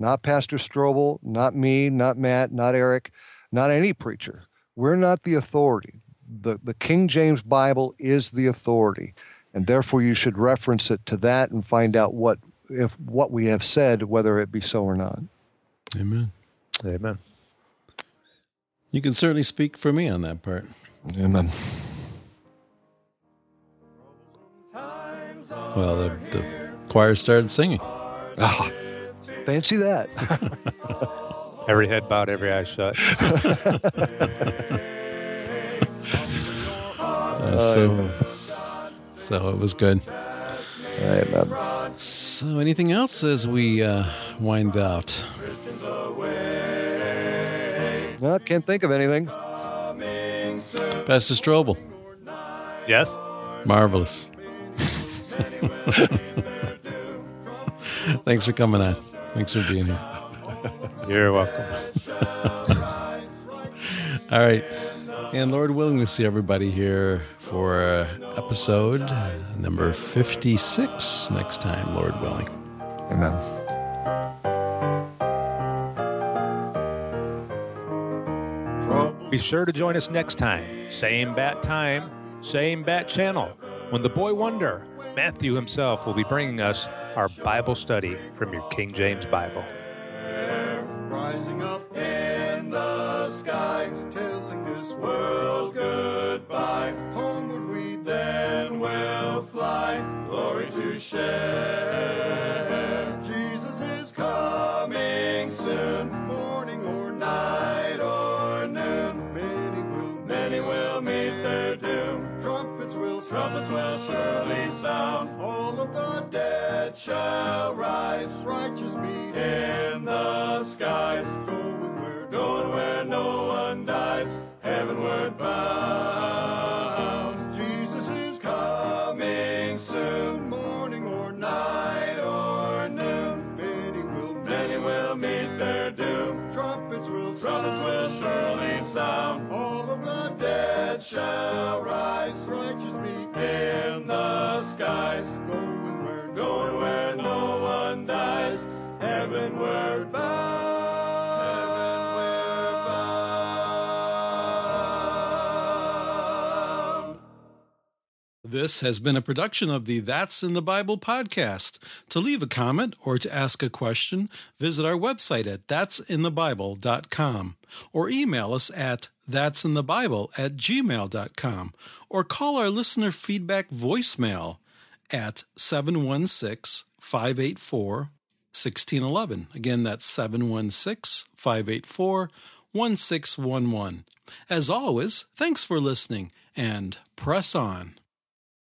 not Pastor Strobel, not me, not Matt, not Eric, not any preacher. We're not the authority. The, the King James Bible is the authority and therefore you should reference it to that and find out what if what we have said whether it be so or not Amen. Amen. You can certainly speak for me on that part. amen Well, the, the choir started singing. ah, fancy that Every head bowed, every eye shut. Uh, so, so it was good. amen So, anything else as we uh, wind out? no, can't think of anything Pastor Strobel, yes? marvelous. Thanks for coming on. Thanks for being here. You're welcome. All right. And Lord willing, we'll see everybody here for uh, episode number 56 next time, Lord willing. amen Be sure to join us next time. Same bat time, same bat channel. When the boy wonder, Matthew himself will be bringing us our Bible study from your King James Bible. rising up in the sky, telling this world goodbye. Homeward we then will fly, glory to share. Shall rise, righteous meet in the skies. Going where, going where no one dies, heavenward bound. Jesus is coming soon, morning or night or noon. Many will, many will meet their doom. Trumpets will sound, trumpets will surely sound. All of the dead shall rise, righteous meet in the skies. This has been a production of the Facts in the Bible podcast. To leave a comment or to ask a question, visit our website at factsinthebible.com or email us at factsinthebible at gmail.com or call our listener feedback voicemail at 716 584 1611. Again, that's 716 584 1611. As always, thanks for listening and press on.